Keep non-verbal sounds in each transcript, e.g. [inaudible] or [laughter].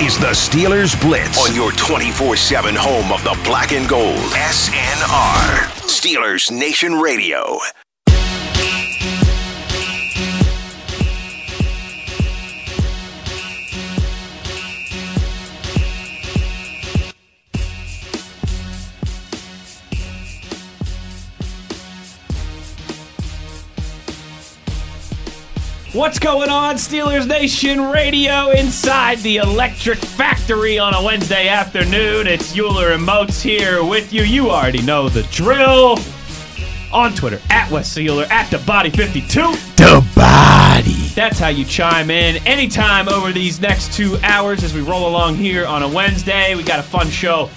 is the Steelers Blitz on your 24 7 home of the black and gold. SNR. Steelers Nation Radio. What's going on, Steelers Nation Radio inside the Electric Factory on a Wednesday afternoon? It's Euler and Moats here with you. You already know the drill. On Twitter, at Wes Euler, at the Body 52. The body. That's how you chime in anytime over these next two hours as we roll along here on a Wednesday. We got a fun show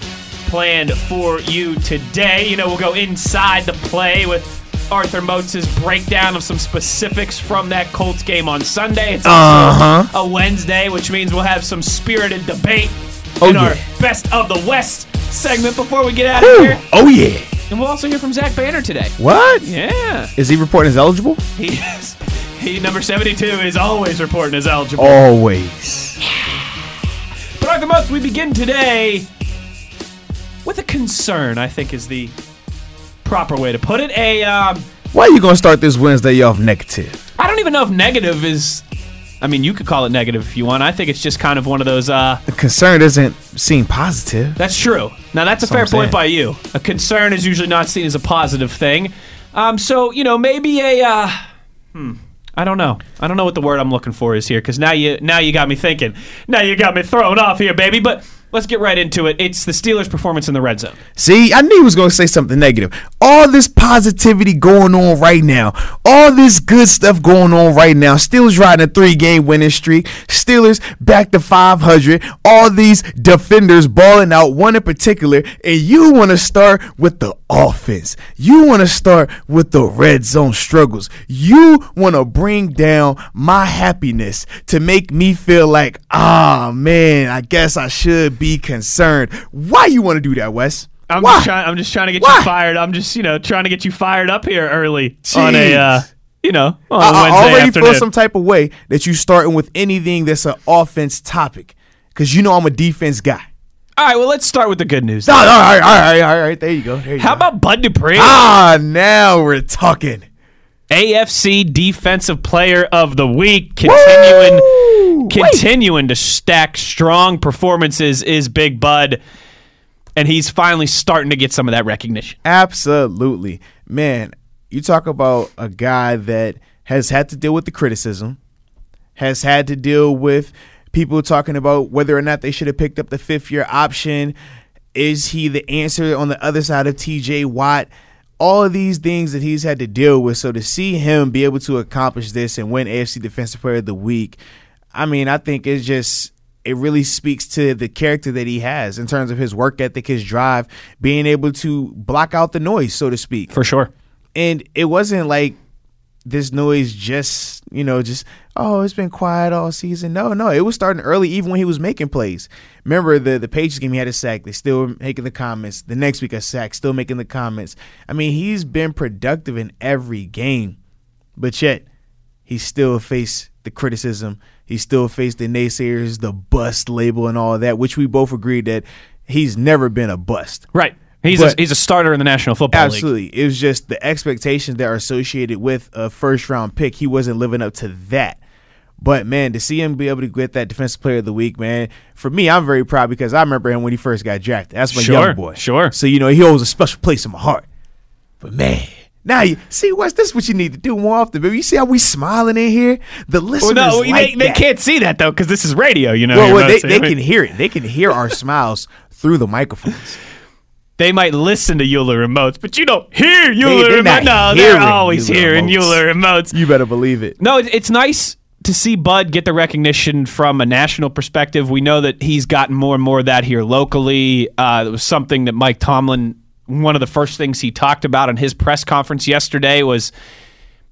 planned for you today. You know, we'll go inside the play with Arthur Moats' breakdown of some specifics from that Colts game on Sunday. It's also Uh-huh. a Wednesday, which means we'll have some spirited debate Oh, in our. Best of the West segment before we get out of here. Oh yeah. And we'll also hear from Zach Banner today. What? Yeah. Is he reporting as eligible? He is. He, number 72, is always reporting as eligible. Always. But Arthur Moats, we begin today with a concern, I think is the proper way to put it. A, um, Why are you gonna start this Wednesday off negative? I don't even know if negative is. I mean, you could call it negative if you want. I think it's just kind of one of those. Uh, The concern doesn't seem positive. that's true. Now that's a That's what fair point by you. A concern is usually not seen as a positive thing. Um, so you know, maybe a. Uh, hmm. I don't know. I don't know what the word I'm looking for is here because now you now you got me thinking. Now you got me thrown off here, baby. But let's get right into it. It's the Steelers' performance in the red zone. See, I knew he was going to say something negative. All this positivity going on right now, all this good stuff going on right now. Steelers riding a three game winning streak. Steelers back to 500. All these defenders balling out, one in particular. And you want to start with the offense. You want to start with the red zone struggles. You want to bring down my happiness to make me feel like, ah, man, I guess I should be concerned. Why you want to do that, Wes? I'm Why? just trying. I'm just trying to get Why? you fired. I'm just you know trying to get you fired up here early on a uh, you know on a I, I already afternoon. feel some type of way that you starting with anything that's an offense topic, because you know I'm a defense guy. All right, well let's start with the good news. No, no, all right, all right, all right. There you go. There you How go. about Bud Dupree, ah? Now we're talking. AFC Defensive Player of the Week, continuing Woo! continuing to stack strong performances is Big Bud, and he's finally starting to get some of that recognition. Absolutely. Man, you talk about a guy that has had to deal with the criticism, has had to deal with people talking about whether or not they should have picked up the fifth year option. Is he the answer on the other side of TJ Watt? All of these things that he's had to deal with. So to see him be able to accomplish this and win AFC Defensive Player of the Week, I mean, I think it's just it really speaks to the character that he has in terms of his work ethic, his drive, being able to block out the noise, so to speak. For sure. And it wasn't like this noise just, you know, just, oh, it's been quiet all season. No, no, it was starting early even when he was making plays. Remember the the pages game, he had a sack. They still making the comments. The next week, a sack, still making the comments. I mean, he's been productive in every game, but yet he still faced the criticism. He still faced the naysayers, the bust label, and all that, which we both agreed that he's never been a bust. Right. He's a, he's a starter in the National Football League. Absolutely. It was just the expectations that are associated with a first round pick. He wasn't living up to that. But man, to see him be able to get that defensive player of the week, man, for me, I'm very proud because I remember him when he first got drafted. That's my Sure, young boy. sure. So you know he holds a special place in my heart. But man, now you see what's this? What you need to do more often, baby. You see how we smiling in here? The Well, listeners no, like they, they can't see that though because this is radio. You know, Well, well, they, they can hear it. They can hear our [laughs] smiles through the microphones. They might listen to Euler remotes, but you don't hear Euler they're remotes. No, they're always Euler hearing remotes. Euler remotes. You better believe it. No, it- it's nice to see Bud get the recognition from a national perspective. We know that he's gotten more and more of that here locally. Uh, it was something that Mike Tomlin, one of the first things he talked about in his press conference yesterday was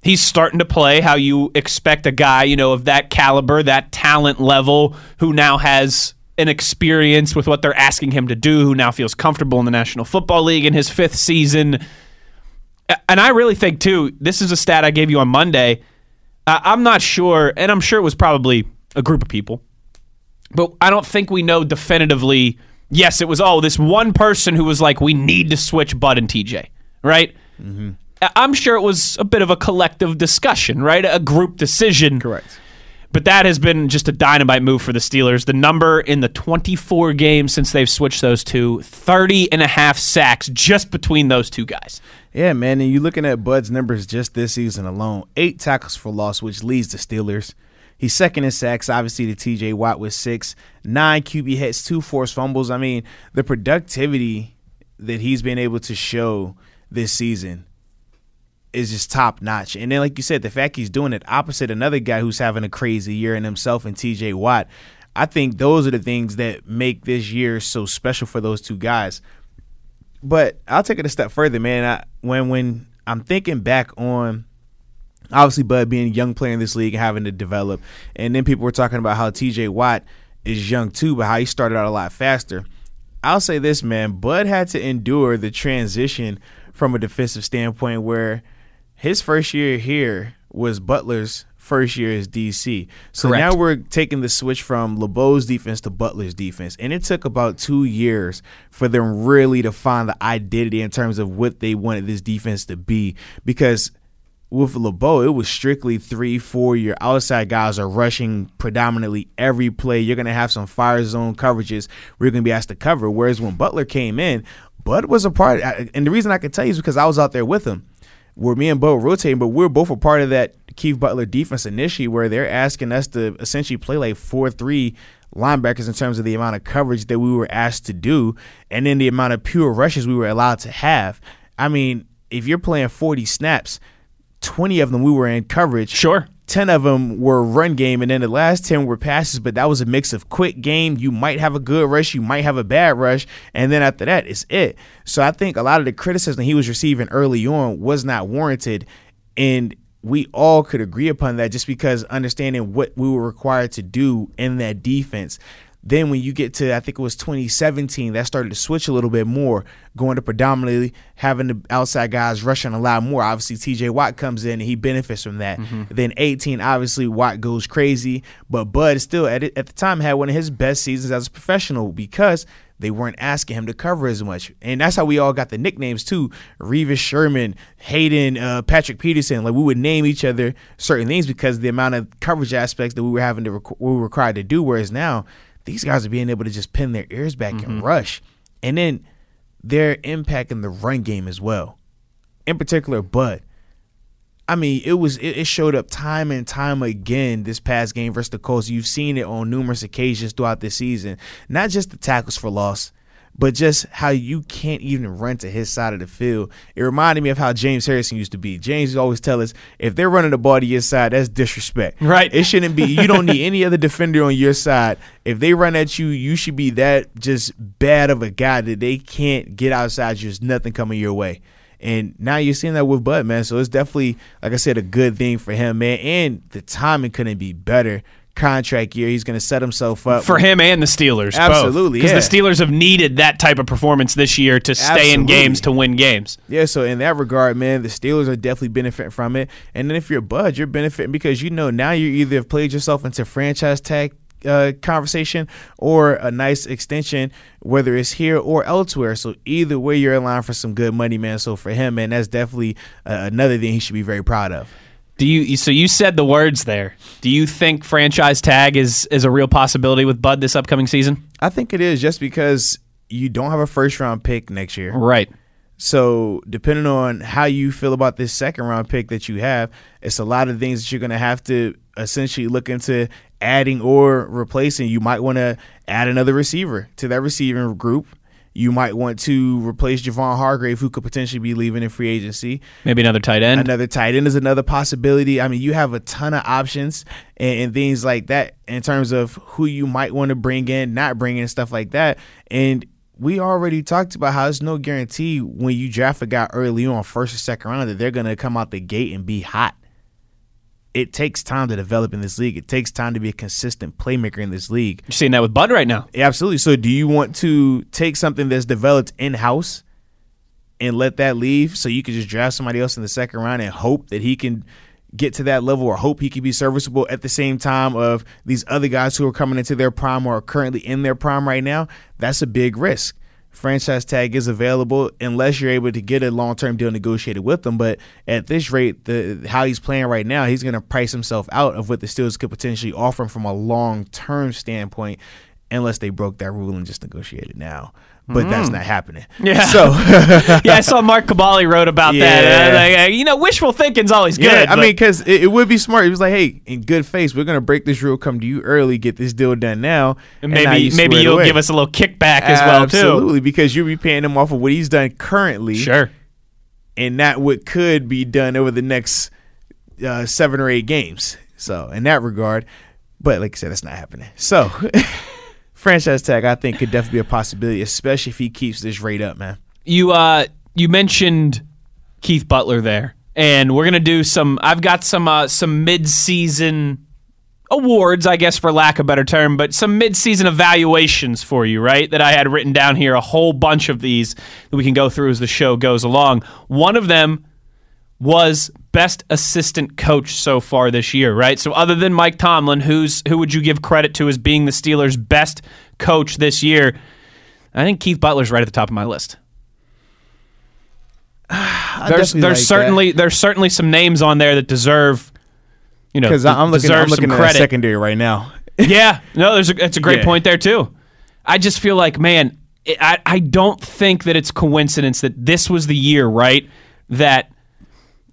he's starting to play how you expect a guy, you know, of that caliber, that talent level, who now has an experience with what they're asking him to do, who now feels comfortable in the National Football League in his fifth season. And I really think, too, this is a stat I gave you on Monday. I'm not sure, and I'm sure it was probably a group of people. but I don't think we know definitively. Yes, it was oh this one person who was like we need to switch Bud and TJ, right? Mm-hmm. I'm sure it was a bit of a collective discussion, right? A group decision. Correct. But that has been just a dynamite move for the Steelers. The number in the 24 games since they've switched those two, 30 and a half sacks just between those two guys. Yeah, man. And you're looking at Bud's numbers just this season alone eight tackles for loss, which leads the Steelers. He's second in sacks, obviously, to TJ Watt with six, nine QB hits, two forced fumbles. I mean, the productivity that he's been able to show this season is just top notch. And then, like you said, the fact he's doing it opposite another guy who's having a crazy year in himself and TJ Watt. I think those are the things that make this year so special for those two guys. But I'll take it a step further, man. I, when when I'm thinking back on obviously Bud being a young player in this league and having to develop, and then people were talking about how TJ Watt is young too, but how he started out a lot faster. I'll say this, man. Bud had to endure the transition from a defensive standpoint where his first year here was Butler's first year as DC. So Correct. now we're taking the switch from LeBeau's defense to Butler's defense. And it took about two years for them really to find the identity in terms of what they wanted this defense to be. Because with LeBeau, it was strictly three, four. Your outside guys are rushing predominantly every play. You're going to have some fire zone coverages where you're going to be asked to cover. Whereas when Butler came in, Bud was a part. And the reason I can tell you is because I was out there with him where me and Bo rotating, but we're both a part of that Keith Butler defense initially, where they're asking us to essentially play like four three linebackers in terms of the amount of coverage that we were asked to do, and then the amount of pure rushes we were allowed to have. I mean, if you're playing 40 snaps, 20 of them we were in coverage. Sure. 10 of them were run game, and then the last 10 were passes, but that was a mix of quick game. You might have a good rush, you might have a bad rush, and then after that, it's it. So I think a lot of the criticism he was receiving early on was not warranted, and we all could agree upon that just because understanding what we were required to do in that defense. Then when you get to I think it was 2017, that started to switch a little bit more, going to predominantly having the outside guys rushing a lot more. Obviously, TJ Watt comes in and he benefits from that. Then 18, obviously Watt goes crazy, but Bud still at at the time had one of his best seasons as a professional because they weren't asking him to cover as much. And that's how we all got the nicknames too. Revis Sherman, Hayden, uh, Patrick Peterson. Like we would name each other certain things because the amount of coverage aspects that we were having to rec- we were required to do. Whereas now these guys are being able to just pin their ears back and mm-hmm. rush. And then their impact in the run game as well. In particular, Bud. I mean, it was it, it showed up time and time again this past game versus the Colts. You've seen it on numerous occasions throughout the season. Not just the tackles for loss, but just how you can't even run to his side of the field. It reminded me of how James Harrison used to be. James would always tell us if they're running the ball to your side, that's disrespect. Right. It shouldn't be. You don't need any [laughs] other defender on your side. If they run at you, you should be that just bad of a guy that they can't get outside. Just nothing coming your way. And now you're seeing that with Bud, man. So it's definitely, like I said, a good thing for him, man. And the timing couldn't be better. Contract year, he's going to set himself up For him and the Steelers. Absolutely, Because yeah. the Steelers have needed that type of performance this year to stay in games, to win games. Yeah, so in that regard, man, the Steelers are definitely benefiting from it. And then if you're Bud, you're benefiting because you know now you either have played yourself into franchise tag uh, conversation or a nice extension, whether it's here or elsewhere. So either way, you're in line for some good money, man. So for him, man, that's definitely uh, another thing he should be very proud of. Do you? So you said the words there. Do you think franchise tag is is a real possibility with Bud this upcoming season? I think it is just because you don't have a first round pick next year. Right. So depending on how you feel about this second round pick that you have, it's a lot of things that you're going to have to essentially look into adding or replacing. You might want to add another receiver to that receiving group. You might want to replace Javon Hargrave, who could potentially be leaving in free agency. Maybe another tight end. Another tight end is another possibility. I mean, you have a ton of options and, and things like that in terms of who you might want to bring in, not bring in, stuff like that. And we already talked about how it's no guarantee when you draft a guy early on, first or second round, that they're going to come out the gate and be hot. It takes time to develop in this league. It takes time to be a consistent playmaker in this league. You're seeing that with Bud right now. Yeah, Absolutely. So, do you want to take something that's developed in house and let that leave so you can just draft somebody else in the second round and hope that he can get to that level or hope he can be serviceable at the same time of these other guys who are coming into their prime or are currently in their prime right now, that's a big risk. Franchise tag is available unless you're able to get a long term deal negotiated with them. But at this rate, the how he's playing right now, he's going to price himself out of what the Steelers could potentially offer him from a long term standpoint, unless they broke that rule and just negotiated now but mm. that's not happening. Yeah. So [laughs] yeah, I saw Mark Kaboly wrote about yeah. that. Like, you know, wishful thinking's always good. Yeah, I mean, because it, it, would be smart. He was like, "Hey, in good faith, we're gonna break this rule, come to you early, get this deal done now, and maybe you maybe you'll away. give us a little kickback as well too. Absolutely, because you'll be paying him off of what he's done currently. Sure. And not what could be done over the next uh, seven or eight games. So in that regard, but like I said, that's not happening. So. [laughs] franchise tag, I think, could definitely be a possibility, especially if he keeps this rate up, man. You uh, you mentioned Keith Butler there, and we're gonna do some. I've got some uh, some mid season awards, I guess, for lack of a better term, but some mid season evaluations for you, right? That I had written down here, a whole bunch of these that we can go through as the show goes along. One of them was best assistant coach so far this year, right? So other than Mike Tomlin, who's who would you give credit to as being the Steelers' best coach this year? I think Keith Butler's right at the top of my list. [sighs] there's there's like certainly that. there's certainly some names on there that deserve you know because I'm looking I'm looking at secondary right now. [laughs] [laughs] yeah, no, there's a, it's a great yeah. point there too. I just feel like man, I I don't think that it's coincidence that this was the year right that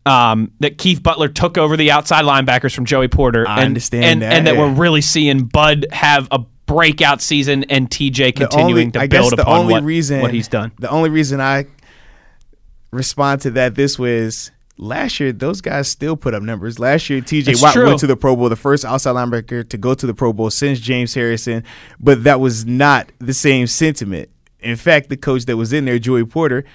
um, that Keith Butler took over the outside linebackers from Joey Porter. I and, understand and, that. And that we're really seeing Bud have a breakout season and TJ continuing only, to build upon what, reason, what he's done. The only reason I respond to that this was last year those guys still put up numbers. Last year TJ Watt true. went to the Pro Bowl, the first outside linebacker to go to the Pro Bowl since James Harrison, but that was not the same sentiment. In fact, the coach that was in there, Joey Porter,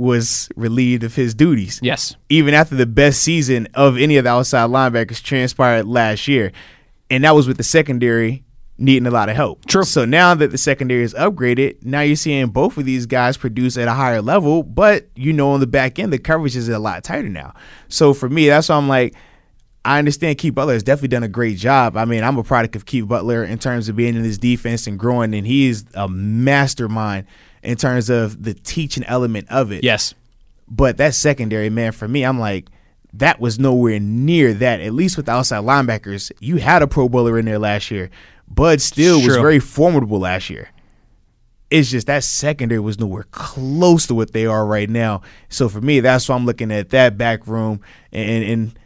was relieved of his duties. Yes. Even after the best season of any of the outside linebackers transpired last year. And that was with the secondary needing a lot of help. True. So now that the secondary is upgraded, now you're seeing both of these guys produce at a higher level, but you know on the back end the coverage is a lot tighter now. So for me, that's why I'm like I understand Keith Butler has definitely done a great job. I mean, I'm a product of Keith Butler in terms of being in his defense and growing, and he is a mastermind in terms of the teaching element of it. Yes. But that secondary, man, for me, I'm like, that was nowhere near that. At least with the outside linebackers, you had a Pro Bowler in there last year. Bud still was very formidable last year. It's just that secondary was nowhere close to what they are right now. So for me, that's why I'm looking at that back room and and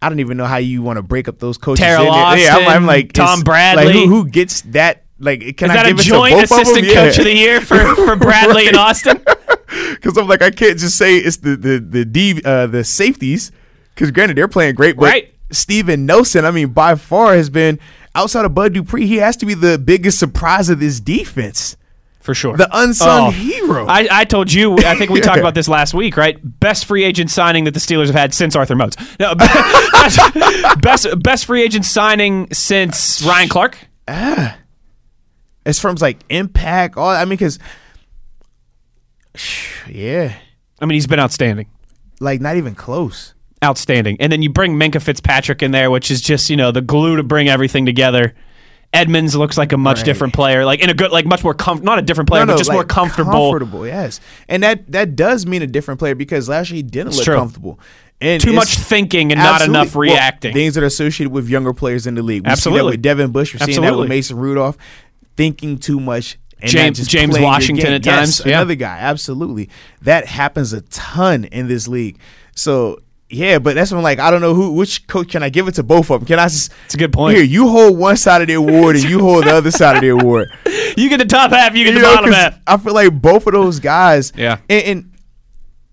I don't even know how you want to break up those coaches. Teryl Austin, yeah, I'm, I'm, like Tom Bradley. Like who, who gets that like, can Is I that give a joint assistant yeah. coach of the year for, for [laughs] Bradley and Austin? [laughs] Because I'm like, I can't just say it's the the the D uh, the safeties. Because granted, they're playing great, but right. Steven Nelson, I mean, by far has been outside of Bud Dupree, he has to be the biggest surprise of this defense. For sure. The unsung oh, hero. I, I told you, I think we [laughs] talked about this last week, right? Best free agent signing that the Steelers have had since Arthur Moats. No, best, best, best free agent signing since Ryan Clark. Ah as from like impact, all I mean, because yeah, I mean he's been outstanding, like not even close. Outstanding, and then you bring Minkah Fitzpatrick in there, which is just you know the glue to bring everything together. Edmonds looks like a much right. different player, like in a good, like much more com- not a different player, no, no, but just like more comfortable. Comfortable, yes, and that that does mean a different player because last year he didn't it's look true. comfortable. And Too much thinking and not enough reacting. Well, things that are associated with younger players in the league. We absolutely. See that with Devin Bush. We're seeing that with Mason Rudolph thinking too much. James James Washington at times, yes, yeah. another guy, absolutely. That happens a ton in this league. So yeah, but that's when like I don't know who which coach can I give it to both of them? Can I just? It's a good point. Here, you hold one side of the award and you [laughs] hold the other side of the award. You get the top half, you get you the know, bottom half. I feel like both of those guys. Yeah, and, and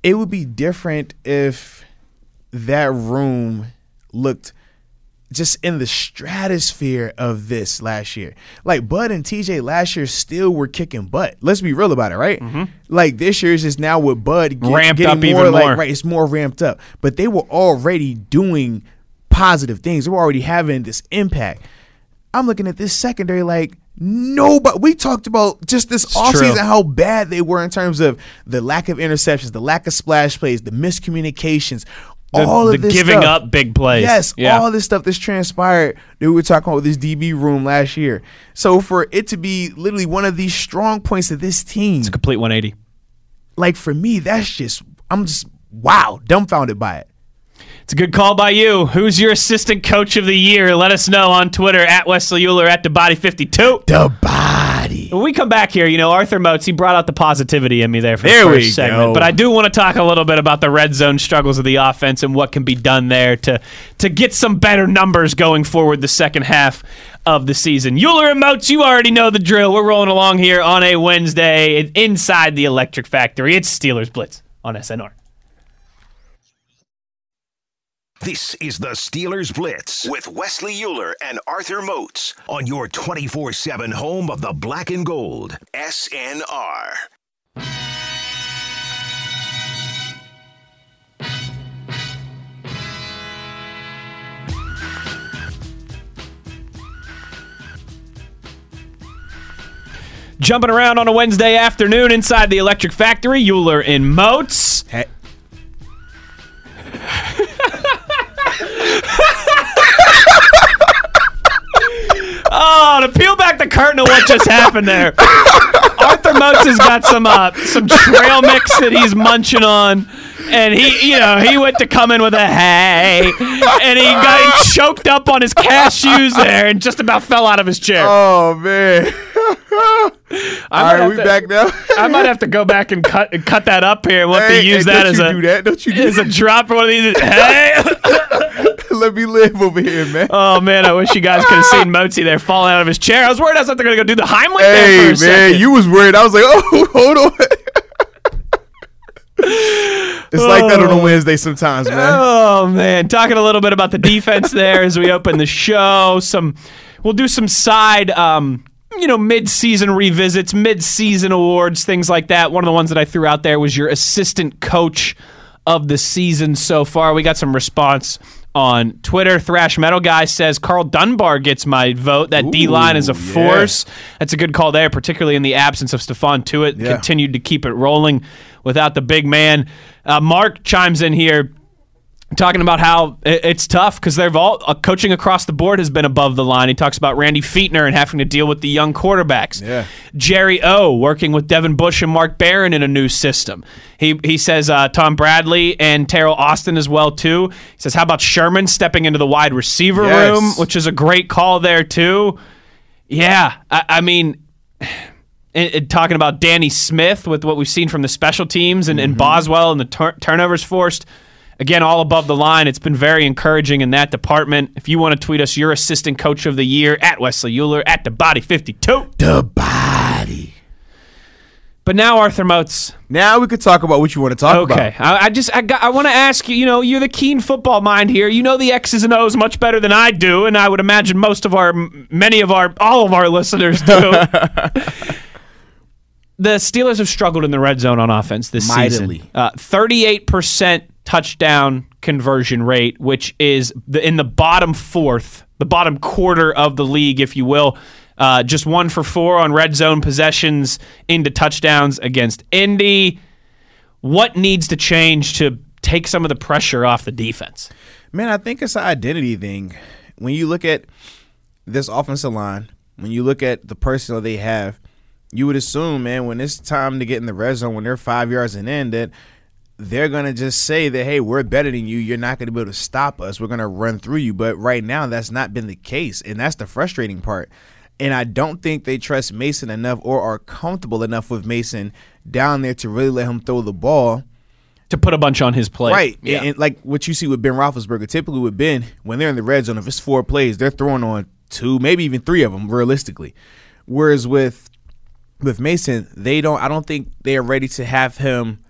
it would be different if that room looked just in the stratosphere of this last year. Like Bud and TJ last year still were kicking butt. Let's be real about it, right? Mm-hmm. Like this year is just now with Bud get, ramped up more, even like, more. Right, it's more ramped up. But they were already doing positive things. They were already having this impact. I'm looking at this secondary like nobody. We talked about just this offseason how bad they were in terms of the lack of interceptions, the lack of splash plays, the miscommunications, The, all of the this giving stuff. up big plays. Yes, yeah. all this stuff that's transpired that we were talking about with this DB room last year. So for it to be literally one of these strong points of this team, it's a complete 180. like for me, that's just I'm just wow, dumbfounded by it. It's a good call by you. Who's your assistant coach of the year? Let us know on Twitter at Wesley Euler at the body 52. The body. When we come back here, you know, Arthur Moats, he brought out the positivity in me there for There the we first segment. go. But I do want to talk a little bit about the red zone struggles of the offense and what can be done there to to get some better numbers going forward the second half of the season. Euler and Moats, you already know the drill. We're rolling along here on a Wednesday inside the Electric Factory. It's Steelers Blitz on SNR. This is the Steelers Blitz with Wesley Euler and Arthur Moats on your 24 7 home of the black and gold. SNR. Jumping around on a Wednesday afternoon inside the Electric Factory, Euler and Moats. Hey, [laughs] Oh, to peel back the curtain of what just happened there. Arthur Moats has got some uh, some trail mix that he's munching on. And he, you know, he went to come in with a hey, and he got choked up on his cashews there, and just about fell out of his chair. oh man. I All right, we to- back now. I might have to go back and cut cut that up here. and We'll have Hey, to use hey, that as you a do that. Don't you as a drop for one of these. Hey. [laughs] Let me live over here, man. Oh man, I wish you guys could have [laughs] seen Mozi there falling out of his chair. I was worried I was not going to go do the Heimlich hey man, second. you was worried. I was like, [laughs] oh, hold on. it's like that on a Wednesday sometimes, man. Oh man, talking a little bit about the defense there as we open the show. Some, we'll do some side, um, you know, mid-season revisits, mid-season awards, things like that. One of the ones that I threw out there was your assistant coach of the season so far. We got some response on Twitter. Thrash Metal Guy says Karl Dunbar gets my vote. That D line is a yeah. force. That's a good call there, particularly in the absence of Stephon Tuitt. Yeah. Continued to keep it rolling without the big man. Uh, Mark chimes in here talking about how it's tough because they've all uh, coaching across the board has been above the line. He talks about Randy Fichtner and having to deal with the young quarterbacks. Yeah. Jerry O working with Devin Bush and Mark Barron in a new system. He he says uh, Tom Bradley and Teryl Austin as well too. He says how about Sherman stepping into the wide receiver Yes. room, which is a great call there too. Yeah, I, I mean. [sighs] And, and talking about Danny Smith with what we've seen from the special teams and, and Boswell and the tur- turnovers forced. Again, all above the line. It's been very encouraging in that department. If you want to tweet us your assistant coach of the year at Wesley Euler at the body 52. The body. But now, Arthur Moats. Now we could talk about what you want to talk Okay, about. Okay, I, I just I, got, I want to ask you. You know, you're the keen football mind here. You know the X's and O's much better than I do, and I would imagine most of our, many of our, all of our listeners do. [laughs] the Steelers have struggled in the red zone on offense this Mightily. season. Uh, Thirty-eight percent touchdown conversion rate, which is the, in the bottom fourth, the bottom quarter of the league, if you will. Uh, just one for four on red zone possessions into touchdowns against Indy. What needs to change to take some of the pressure off the defense? Man, I think it's an identity thing. When you look at this offensive line, when you look at the personnel they have, you would assume, man, when it's time to get in the red zone, when they're five yards and in, that they're gonna just say that, hey, we're better than you. You're not gonna be able to stop us. We're gonna run through you. But right now, that's not been the case, and that's the frustrating part. And I don't think they trust Mason enough or are comfortable enough with Mason down there to really let him throw the ball. To put a bunch on his plate. Right. Yeah. And, and like what you see with Ben Roethlisberger, typically with Ben, when they're in the red zone, if it's four plays, they're throwing on two, maybe even three of them, realistically. Whereas with with Mason, they don't. I don't think they are ready to have him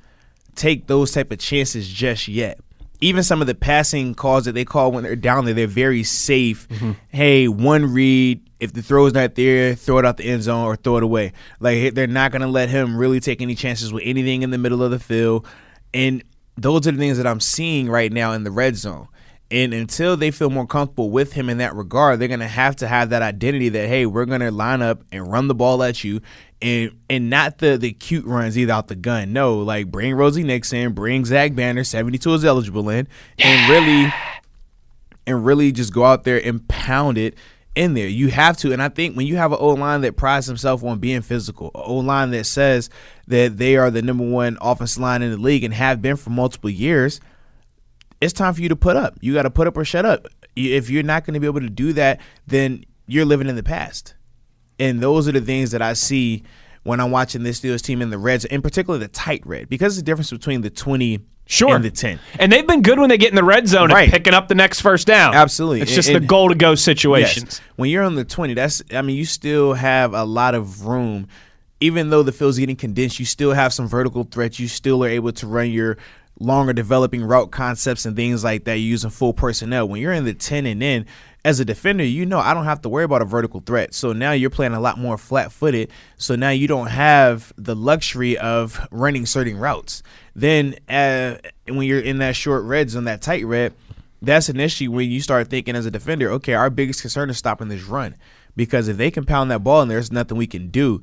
take those type of chances just yet. Even some of the passing calls that they call when they're down there, they're very safe. Mm-hmm. Hey, one read. If the throw's not there, throw it out the end zone or throw it away. Like they're not gonna let him really take any chances with anything in the middle of the field. And those are the things that I'm seeing right now in the red zone. And until they feel more comfortable with him in that regard, they're going to have to have that identity that hey, we're going to line up and run the ball at you, and and not the the cute runs either out the gun. No, like bring Rosie Nixon, bring Zach Banner, seventy two is eligible in, and really, and really just go out there and pound it in there. You have to, and I think when you have an O line that prides himself on being physical, an O line that says that they are the number one offensive line in the league and have been for multiple years it's time for you to put up. You got to put up or shut up. If you're not going to be able to do that, then you're living in the past. And those are the things that I see when I'm watching this Steelers team in the reds, in particular the tight red, because the difference between the 20 Sure. and the 10. And they've been good when they get in the red zone Right. and picking up the next first down. Absolutely. It's just And- the goal to go situations. Yes. When you're on the 20, that's I mean, you still have a lot of room. Even though the field's getting condensed, you still have some vertical threats. You still are able to run your longer developing route concepts and things like that. You're using full personnel. When you're in the 10 and in, as a defender, you know I don't have to worry about a vertical threat. So now you're playing a lot more flat footed. So now you don't have the luxury of running certain routes. Then uh, when you're in that short red zone, that tight red, that's an issue when you start thinking as a defender, okay, our biggest concern is stopping this run. Because if they can pound that ball and there's nothing we can do,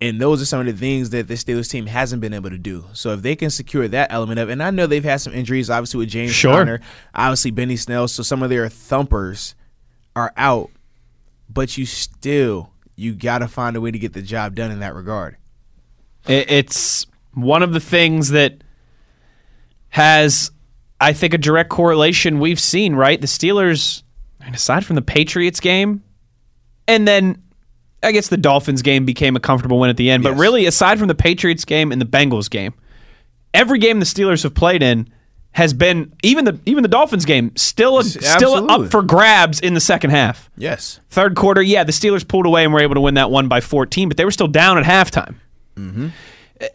and those are some of the things that the Steelers team hasn't been able to do. So if they can secure that element of, and I know they've had some injuries, obviously with James Sure. Conner, obviously Benny Snell, so some of their thumpers are out, but you still you got to find a way to get the job done in that regard. It's one of the things that has, I think, a direct correlation we've seen, right? The Steelers, and aside from the Patriots game, and then I guess the Dolphins game became a comfortable win at the end, but Yes. really, aside from the Patriots game and the Bengals game, every game the Steelers have played in has been even the even the Dolphins game still still absolutely. up for grabs in the second half. Yes. Third quarter, yeah, the Steelers pulled away and were able to win that one by 14, but they were still down at halftime. Mm-hmm.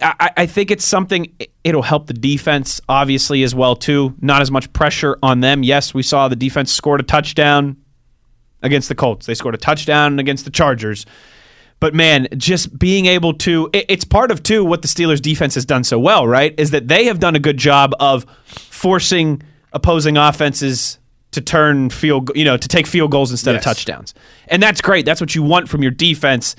I, I think it's something. It'll help the defense obviously as well too. Not as much pressure on them. Yes, we saw the defense scored a touchdown against the Colts. They scored a touchdown against the Chargers. But man, just being able to it- it's part of too what the Steelers defense has done so well, right? Is that they have done a good job of forcing opposing offenses to turn field, you know, to take field goals instead Yes. of touchdowns. And that's great. That's what you want from your defense.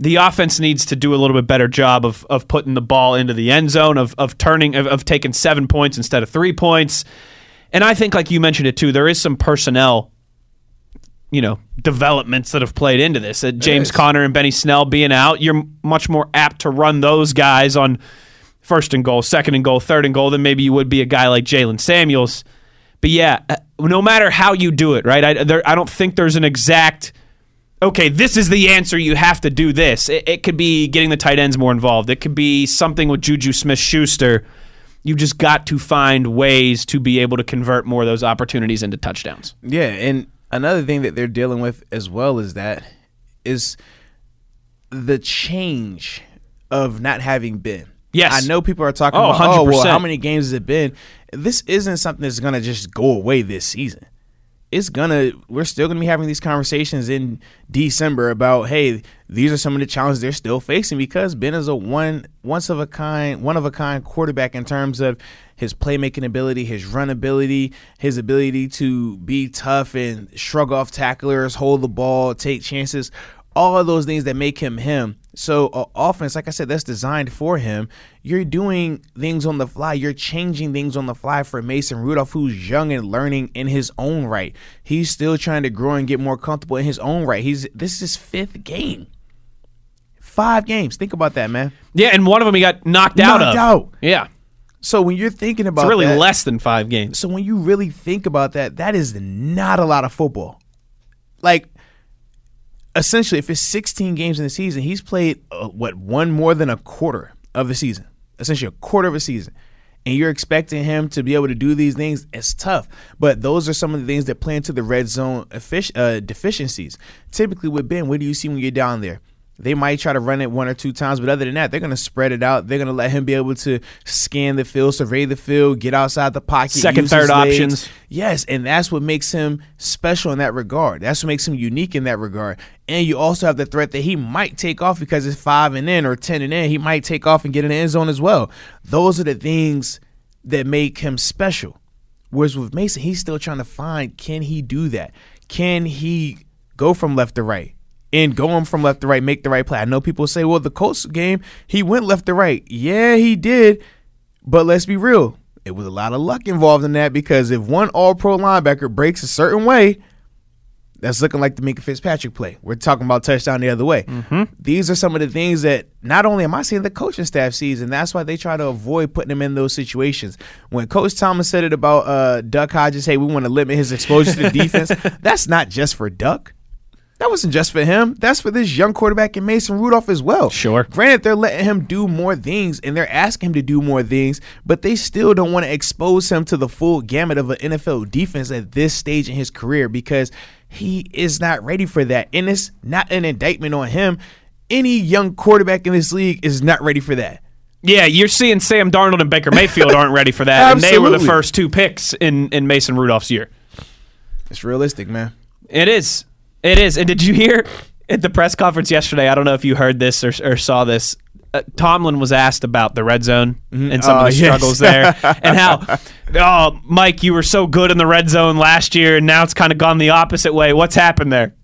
The offense needs to do a little bit better job of of putting the ball into the end zone, of of turning of, of taking 7 points instead of 3 points. And I think like you mentioned it too, there is some personnel you know developments that have played into this. Uh, James. Conner and Benny Snell being out, you're much more apt to run those guys on first and goal, second and goal, third and goal than maybe you would be a guy like Jaylen Samuels. But yeah, uh, no matter how you do it, right? I, there, I don't think there's an exact. Okay, this is the answer. You have to do this. It, it could be getting the tight ends more involved. It could be something with Juju Smith Schuster. You just got to find ways to be able to convert more of those opportunities into touchdowns. Yeah, and another thing that they're dealing with as well is that is the change of not having Ben. Yes. I know people are talking Oh, about, oh, well, 100%. how many games has it been? This isn't something that's going to just go away this season. It's gonna. We're still gonna be having these conversations in December about, hey, these are some of the challenges they're still facing because Ben is a one, once of a kind, one of a kind quarterback in terms of his playmaking ability, his run ability, his ability to be tough and shrug off tacklers, hold the ball, take chances all of those things that make him him. So uh, offense, like I said, that's designed for him. You're doing things on the fly. You're changing things on the fly for Mason Rudolph, who's young and learning in his own right. He's still trying to grow and get more comfortable in his own right. He's this is his fifth game. Five games. Think about that, man. Yeah, and one of them he got knocked out Knocked of. out. Yeah, So when you're thinking about it's really that, less than five games. so when you really think about that, that is not a lot of football. Like essentially, if it's 16 games in the season, he's played uh, what one more than a quarter of the season. Essentially, a quarter of a season. And you're expecting him to be able to do these things. It's tough, but those are some of the things that play into the red zone uh, deficiencies. Typically, with Ben, what do you see when you're down there? They might try to run it one or two times, but other than that, they're going to spread it out. They're going to let him be able to scan the field, survey the field, get outside the pocket, Second, third options. Yes, and that's what makes him special in that regard. That's what makes him unique in that regard. And you also have the threat that he might take off because it's five and in or ten and in. He might take off and get in the end zone as well. Those are the things that make him special. Whereas with Mason, he's still trying to find can he do that? Can he go from left to right? And going from left to right, make the right play. I know people say, well, the Colts game, he went left to right. Yeah, he did. But let's be real. It was a lot of luck involved in that because if one all pro linebacker breaks a certain way, that's looking like the Minkah Fitzpatrick play. We're talking about touchdown the other way. Mm-hmm. These are some of the things that not only am I seeing the coaching staff sees, and that's why they try to avoid putting him in those situations. When Coach Thomas said it about uh, Duck Hodges, hey, we want to limit his exposure to the [laughs] defense. That's not just for Duck. That wasn't just for him. That's for this young quarterback in Mason Rudolph as well. Sure. Granted, they're letting him do more things and they're asking him to do more things, but they still don't want to expose him to the full gamut of an NFL defense at this stage in his career because he is not ready for that. And it's not an indictment on him. Any young quarterback in this league is not ready for that. Yeah, you're seeing Sam Darnold and Baker Mayfield aren't ready for that, and they were the first two picks in in Mason Rudolph's year. It's realistic, man. It is. It is. And did you hear at the press conference yesterday? I don't know if you heard this or, or saw this. Uh, Tomlin was asked about the red zone and some Oh, of the yes. struggles there, [laughs] and how, oh, Mike, you were so good in the red zone last year, and now it's kind of gone the opposite way. What's happened there?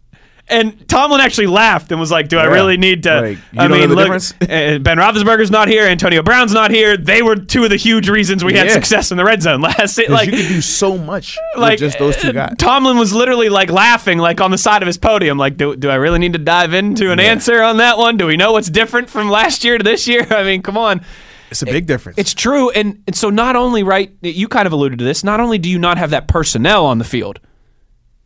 And Tomlin actually laughed and was like, "Do I Yeah. really need to?" Like, you I don't know mean, the look, difference? uh, [laughs] Ben Roethlisberger's not here. Antonio Brown's not here. They were two of the huge reasons we had Yeah. success in the red zone [laughs] last. Like, Like you could do so much like with just those two uh, guys. Tomlin was literally like laughing, like on the side of his podium. Like, do, do I really need to dive into an answer on that one? Do we know what's different from last year to this year? [laughs] I mean, come on. It's a big difference. It's true. And, and so, not only, right, you kind of alluded to this, not only do you not have that personnel on the field,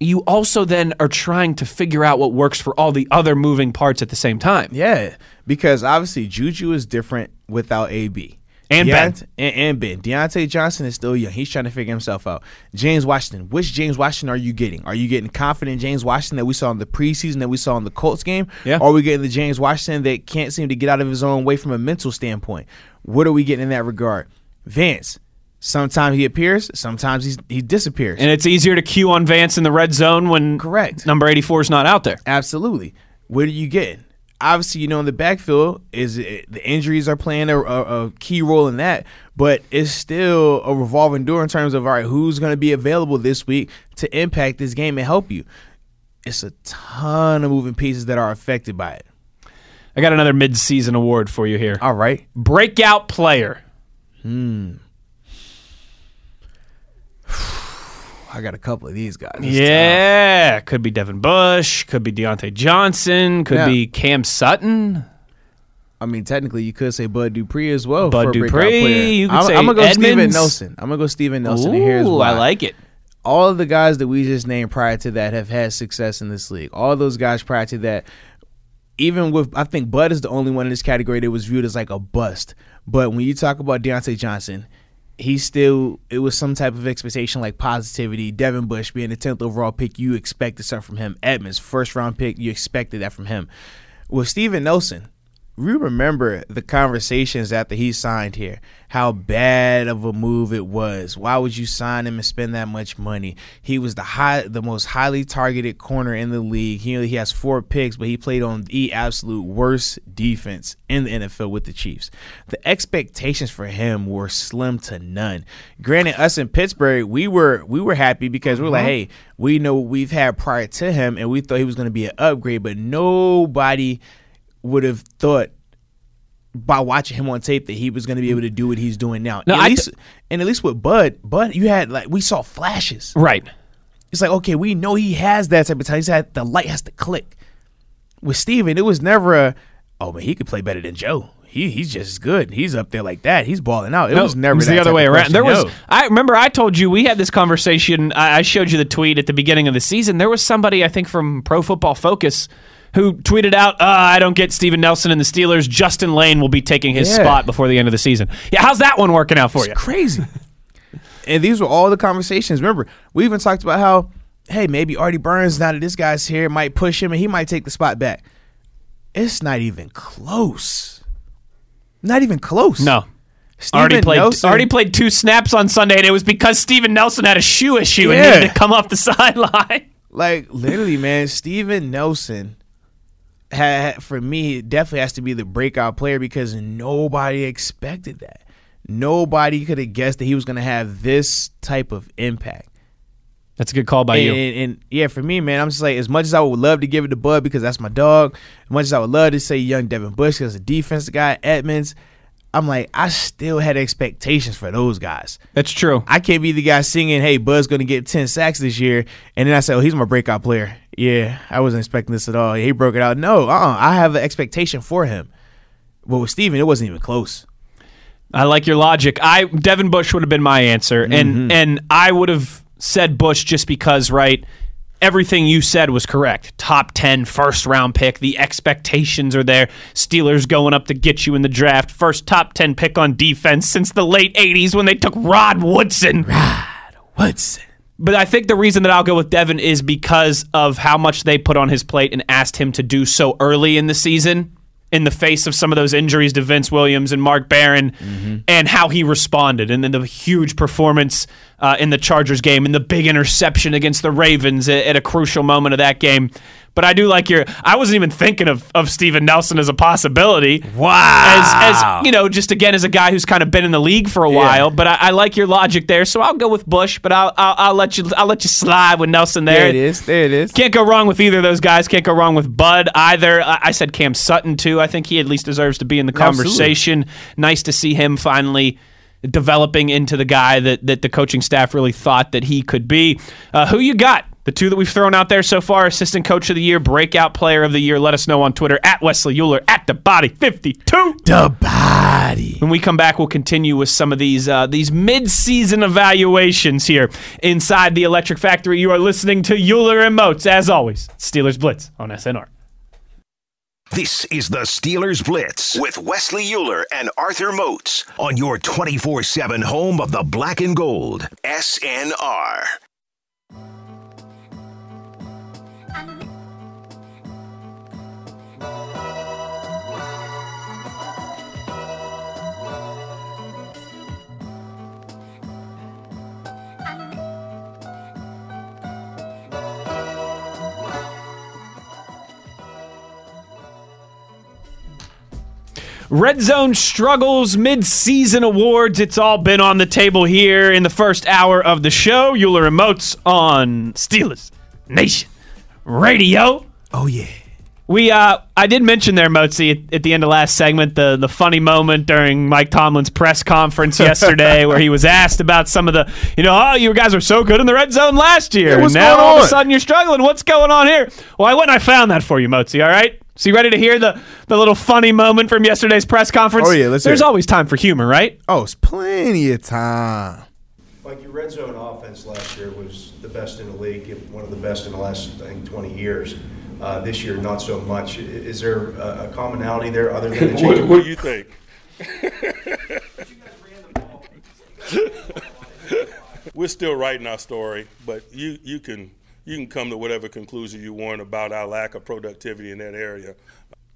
you also then are trying to figure out what works for all the other moving parts at the same time. Yeah, because obviously Juju is different without AB. And Ben. Deont- And, and Ben. Diontae Johnson is still young. He's trying to figure himself out. James Washington. Which James Washington are you getting? Are you getting confident James Washington that we saw in the preseason that we saw in the Colts game? Yeah. Or are we getting the James Washington that can't seem to get out of his own way from a mental standpoint? What are we getting in that regard? Vance. Sometimes he appears, sometimes he's, he disappears. And it's easier to cue on Vance in the red zone when Correct. number 84 is not out there. Absolutely. What are you getting? Obviously, you know, in the backfield, is it, the injuries are playing a, a, a key role in that, but it's still a revolving door in terms of all right, who's going to be available this week to impact this game and help you. It's a ton of moving pieces that are affected by it. I got another mid-season award for you here. All right, Breakout player. Hmm. [sighs] I got a couple of these guys. It's Yeah, could be Devin Bush, could be Diontae Johnson, could Yeah. be Cam Sutton. I mean, technically, you could say Bud Dupree as well. Bud Dupree, you could I'm, say I'm gonna go Steven Nelson. I'm gonna go Steven Nelson. Ooh, here's why. I like it. all of the guys that we just named prior to that have had success in this league. All those guys prior to that, even with I think Bud is the only one in this category that was viewed as like a bust. But when you talk about Diontae Johnson, he still it was some type of expectation like positivity. Devin Bush being the tenth overall pick, you expected something from him. Edmonds, first round pick, you expected that from him. With Steven Nelson, we remember the conversations after he signed here, how bad of a move it was. Why would you sign him and spend that much money? He was the high, the most highly targeted corner in the league. He he has four picks, but he played on the absolute worst defense in the NFL with the Chiefs. The expectations for him were slim to none. Granted, us in Pittsburgh, we were we were happy because we were like, mm-hmm. hey, we know what we've had prior to him, and we thought he was going to be an upgrade, but nobody would have thought by watching him on tape that he was going to be able to do what he's doing now. No, at I least, th- and at least with Bud, Bud, you had like we saw flashes. Right. It's like okay, we know he has that type of talent. He's had the light has to click. With Steven, it was never a oh man, he could play better than Joe. He he's just good. He's up there like that. He's balling out. It was never it was the other way around. There was. I remember I told you we had this conversation. I, I showed you the tweet at the beginning of the season. There was somebody I think from Pro Football Focus who tweeted out, uh, "I don't get Steven Nelson and the Steelers. Justin Layne will be taking his Yeah. spot before the end of the season." Yeah, how's that one working out for you? Crazy. [laughs] and these were all the conversations. Remember, we even talked about how, hey, maybe Artie Burns, now that this guy's here, might push him and he might take the spot back. It's not even close. Not even close. No. Steven already played Nelson- already played two snaps on Sunday, and it was because Steven Nelson had a shoe issue and Yeah. needed to come off the [laughs] sideline. Like literally, man, Steven Nelson had for me it definitely has to be the breakout player because nobody expected that. nobody could have guessed that he was going to have this type of impact. That's a good call by and, you. And, and, yeah, for me, man, I'm just like as much as I would love to give it to Bud because that's my dog. As much as I would love to say young Devin Bush because a defensive guy, Edmunds. I'm like, I still had expectations for those guys. That's true. I can't be the guy singing, "Hey, Bud's going to get ten sacks this year," and then I say, "Oh, he's my breakout player." Yeah, I wasn't expecting this at all. He broke it out. No, uh-uh, I have an expectation for him. But with Steven, it wasn't even close. I like your logic. I Devin Bush would have been my answer, and Mm-hmm. and I would have said Bush just because, right? Everything you said was correct. Top 10, first round pick. The expectations are there. Steelers going up to get you in the draft. First top 10 pick on defense since the late 80s when they took Rod Woodson. Rod Woodson. But I think the reason that I'll go with Devin is because of how much they put on his plate and asked him to do so early in the season in the face of some of those injuries to Vince Williams and Mark Barron and how he responded. And then the huge performance uh, in the Chargers game and the big interception against the Ravens at, at a crucial moment of that game. But I do like your. I wasn't even thinking of, of Steven Nelson as a possibility. Wow. As, as you know, just again as a guy who's kind of been in the league for a while. But I, I like your logic there, so I'll go with Bush. But I'll, I'll I'll let you I'll let you slide with Nelson there. There it is. There it is. Can't go wrong with either of those guys. Can't go wrong with Bud either. I, I said Cam Sutton too. I think he at least deserves to be in the Absolutely. conversation. Nice to see him finally developing into the guy that that the coaching staff really thought that he could be. Uh, who you got? The two that we've thrown out there so far: assistant coach of the year, breakout player of the year. Let us know on Twitter at Wesley Euler at the Body Fifty Two. The body. When we come back, we'll continue with some of these uh, these mid-season evaluations here inside the Electric Factory. You are listening to Euler and Moats, as always. Steelers Blitz on SNR. This is the Steelers Blitz with Wesley Euler and Arthur Moats on your 24 7 home of the black and gold. SNR. Red Zone struggles mid-season awards. It's all been on the table here in the first hour of the show. Euler Moats on Steelers Nation Radio. Oh yeah. We uh I did mention there, Moatsy, at, at the end of last segment, the the funny moment during Mike Tomlin's press conference [laughs] yesterday where he was asked about some of the you know, oh you guys were so good in the red zone last year. Yeah, and now all of a sudden you're struggling. What's going on here? Well I went and I found that for you, Moatsy, all right? So you ready to hear the, the little funny moment from yesterday's press conference? Oh, yeah, let's hear There's it. always time for humor, right? Oh, it's plenty of time. Like your red zone offense last year was the best in the league, one of the best in the last, I think, 20 years. Uh, this year, not so much. Is there a a commonality there other than the What, change? what do you think? [laughs] We're still writing our story, but you, you can you can come to whatever conclusion you want about our lack of productivity in that area.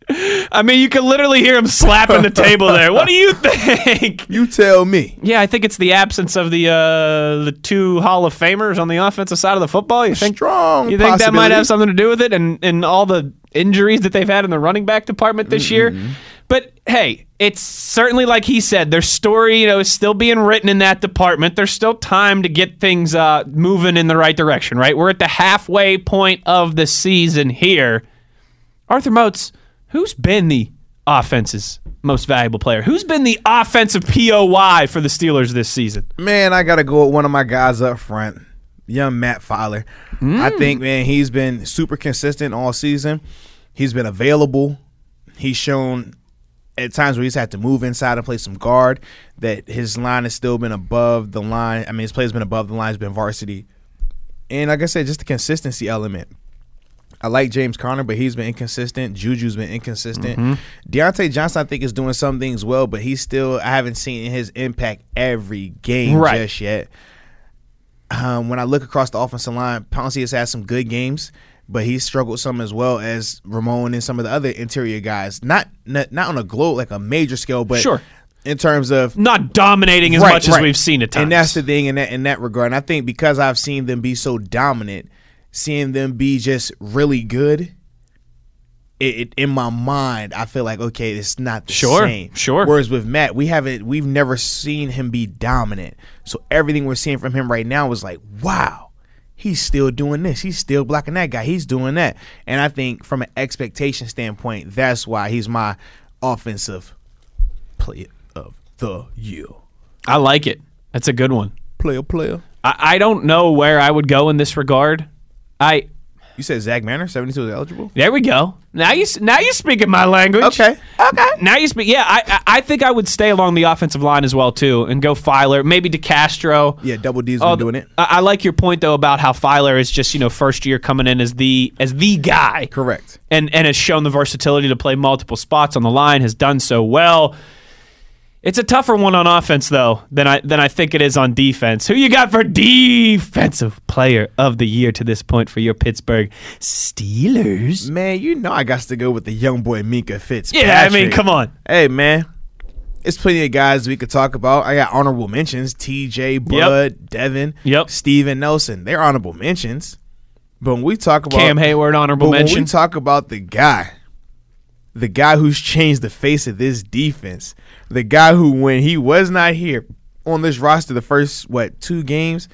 I mean, you can literally hear him slapping the table there. What do you [laughs] think? You tell me. Yeah, I think it's the absence of the uh, the two Hall of Famers on the offensive side of the football. You think Strong You think that might have something to do with it, and and all the injuries that they've had in the running back department this year. But hey, it's certainly like he said, their story, you know, is still being written in that department. There's still time to get things uh, moving in the right direction, right? We're at the halfway point of the season here. Arthur Moats, who's been the offense's most valuable player? Who's been the offensive POY for the Steelers this season? Man, I gotta go with one of my guys up front, young Matt Feiler. I think, man, he's been super consistent all season. He's been available. He's shown at times where he's had to move inside and play some guard. That his line has still been above the line. I mean, his play's been above the line. He's been varsity, and like I said, just the consistency element. I like James Conner, but he's been inconsistent. Juju's been inconsistent. Diontae Johnson, I think, is doing some things well, but he's still. I haven't seen his impact every game Right. just yet. Um, when I look across the offensive line, Pouncey has had some good games, but he struggled some as well as Ramon and some of the other interior guys. Not not, not on a globe like a major scale, but Sure. in terms of Not dominating as Right, much as we've seen at times. and that's the thing in that in that regard. And I think because I've seen them be so dominant, seeing them be just really good, it, it, in my mind, I feel like okay, it's not the Sure, same. sure. Whereas with Matt, we haven't, we've never seen him be dominant. So everything we're seeing from him right now is like, wow, he's still doing this. He's still blocking that guy. He's doing that. And I think from an expectation standpoint, that's why he's my offensive player of the year. I like it. That's a good one. Player, player. I, I don't know where I would go in this regard. I You said Zach Banner, seventy-two is eligible. there we go. Now you now you speaking my language. Okay, okay. Now you speak. Yeah, I I I think I would stay along the offensive line as well too, and go Feiler, maybe DeCastro. Yeah, Double D's Oh, doing it. I, I like your point though about how Feiler is just you know first year coming in as the as the guy. Correct. and and has shown the versatility to play multiple spots on the line. Has done so well. It's a tougher one on offense though than I than I think it is on defense. Who you got for defensive player of the year to this point for your Pittsburgh Steelers? Man, you know I got to go with the young boy Minkah Fitz. Yeah, I mean, come on. Hey, man. It's plenty of guys we could talk about. I got honorable mentions: T.J. Bud, Devin, Yep. Steven Nelson. They're honorable mentions. But when we talk about Cam Heyward honorable but when we talk about the guy, the guy who's changed the face of this defense, the guy who, when he was not here on this roster, the first what two games,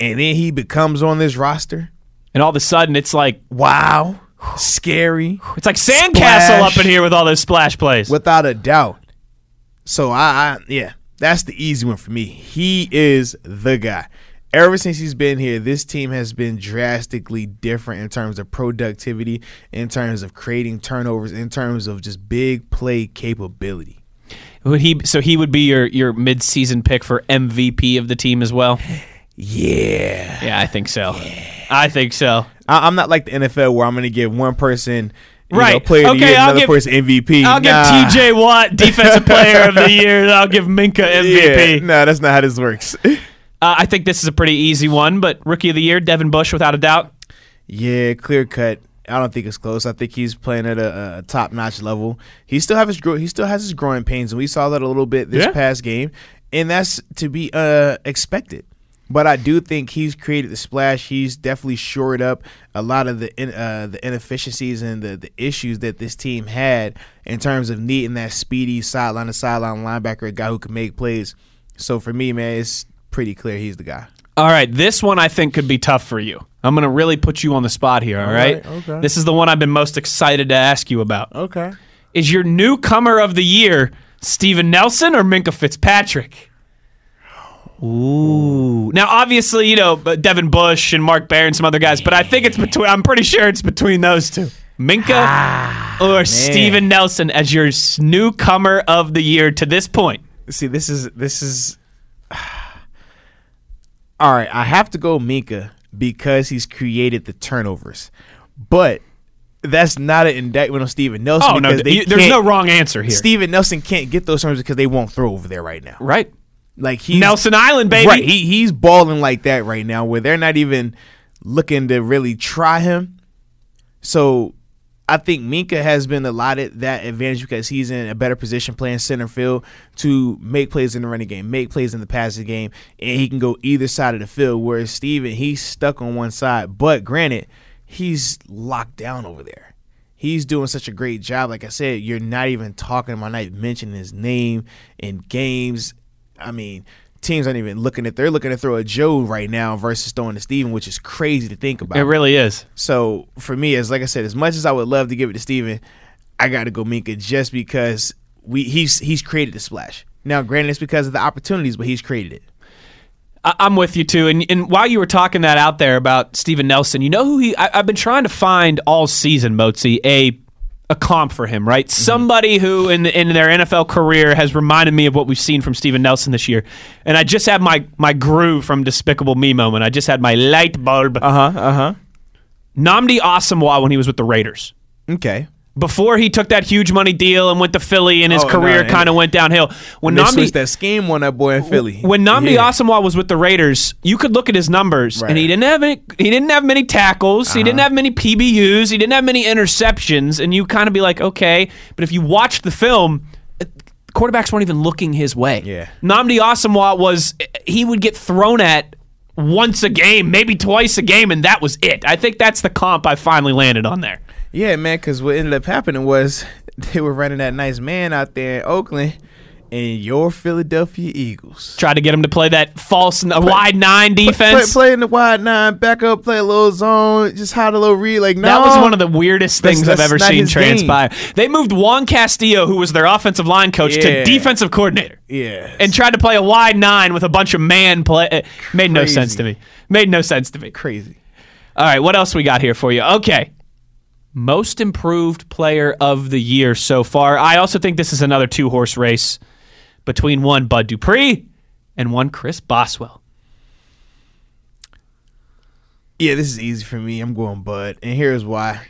and then he becomes on this roster. and all of a sudden, it's like Wow, [sighs] scary. it's like sandcastle Splash. up in here with all those splash plays. without a doubt. So I, I yeah, that's the easy one for me. He is the guy. Ever since he's been here, this team has been drastically different in terms of productivity, in terms of creating turnovers, in terms of just big play capability. Would he? So he would be your your mid season pick for MVP of the team as well. Yeah. Yeah, I think so. I think so. I, I'm not like the NFL where I'm going to give one person you know, Right. player of the year, I'll another give- person MVP. I'll Nah. give T.J. Watt defensive player of the year. and I'll give Minkah MVP. [laughs] Yeah, no, that's not how this works. [laughs] Uh, I think this is a pretty easy one, but rookie of the year, Devin Bush, without a doubt. Yeah, clear cut. I don't think it's close. I think he's playing at a, a top notch level. He still have his. He still has his growing pains, and we saw that a little bit this Yeah. past game, and that's to be uh, expected. But I do think he's created the splash. He's definitely shored up a lot of the in, uh, the inefficiencies and the, the issues that this team had in terms of needing that speedy sideline to sideline linebacker, a guy who can make plays. So for me, man, it's pretty clear he's the guy. All right, this one I think could be tough for you. I'm going to really put you on the spot here, all right? right, okay. This is the one I've been most excited to ask you about. Okay. Is your newcomer of the year Steven Nelson or Minkah Fitzpatrick? Ooh. Now, obviously, you know, Devin Bush and Mark Barron and some other guys, but I think it's between, I'm pretty sure it's between those two. Minkah ah, or Steven Nelson as your newcomer of the year to this point. See, this is this is. All right, I have to go Minkah because he's created the turnovers, but that's not an indictment on Steven Nelson. Oh, no, they you- there's no wrong answer here. Steven Nelson can't get those turnovers because they won't throw over there right now. Right. Like he's Nelson Island, baby. Right, he he's balling like that right now, where they're not even looking to really try him. So I think Minkah has been allotted that advantage because he's in a better position playing center field to make plays in the running game, make plays in the passing game, and he can go either side of the field. Whereas Steven, he's stuck on one side. But granted, he's locked down over there. He's doing such a great job. Like I said, you're not even talking about not mentioning his name in games. I mean, teams aren't even looking at they're looking to throw a Joe right now versus throwing to Steven, which is crazy to think about. It really is. So for me, as like I said, as much as I would love to give it to Steven, I got to go Minkah just because we he's he's created the splash. Now, granted, it's because of the opportunities, but he's created it. I'm with you too. And, and while you were talking that out there about Steven Nelson, you know who he? I, I've been trying to find all season, Moatsy, a a comp for him, right? Somebody who in in their NFL career has reminded me of what we've seen from Steven Nelson this year. And I just had my my Gru from Despicable Me moment. I just had my light bulb. Uh huh. Uh huh. Nnamdi Asomugha when he was with the Raiders. Okay. Before he took that huge money deal and went to Philly and his Oh, career and- kind of went downhill. When They Nnamdi that scheme on that boy in Philly. when Nnamdi Yeah. Asomugha was with the Raiders, you could look at his numbers, Right. and he didn't have any, he didn't have many tackles, he Uh-huh. didn't have many PBUs, he didn't have many interceptions, and you kind of be like, okay, but if you watched the film. uh, Quarterbacks weren't even looking his way. Yeah. Nnamdi Asomugha was he would get thrown at once a game, maybe twice a game, and that was it. I think that's the comp I finally landed on there. Yeah, man. Because what ended up happening was [laughs] they were running that nice man out there in Oakland, and your Philadelphia Eagles. Tried to get him to play that false n- wide nine Play, defense. play in the wide nine, back up, play a little zone, just hide a little read. Like no, That was one of the weirdest That's- things I've that's ever seen his game. transpire. They moved Juan Castillo, who was their offensive line coach, to defensive coordinator. yeah, and tried to play a wide nine with a bunch of man play. It made no sense to me. Made no sense to me. crazy. All right, what else we got here for you? Okay. Most improved player of the year so far. I also think this is another two horse race between one Bud Dupree and one Chris Boswell. Yeah, this is easy for me. I'm going Bud, and here's why.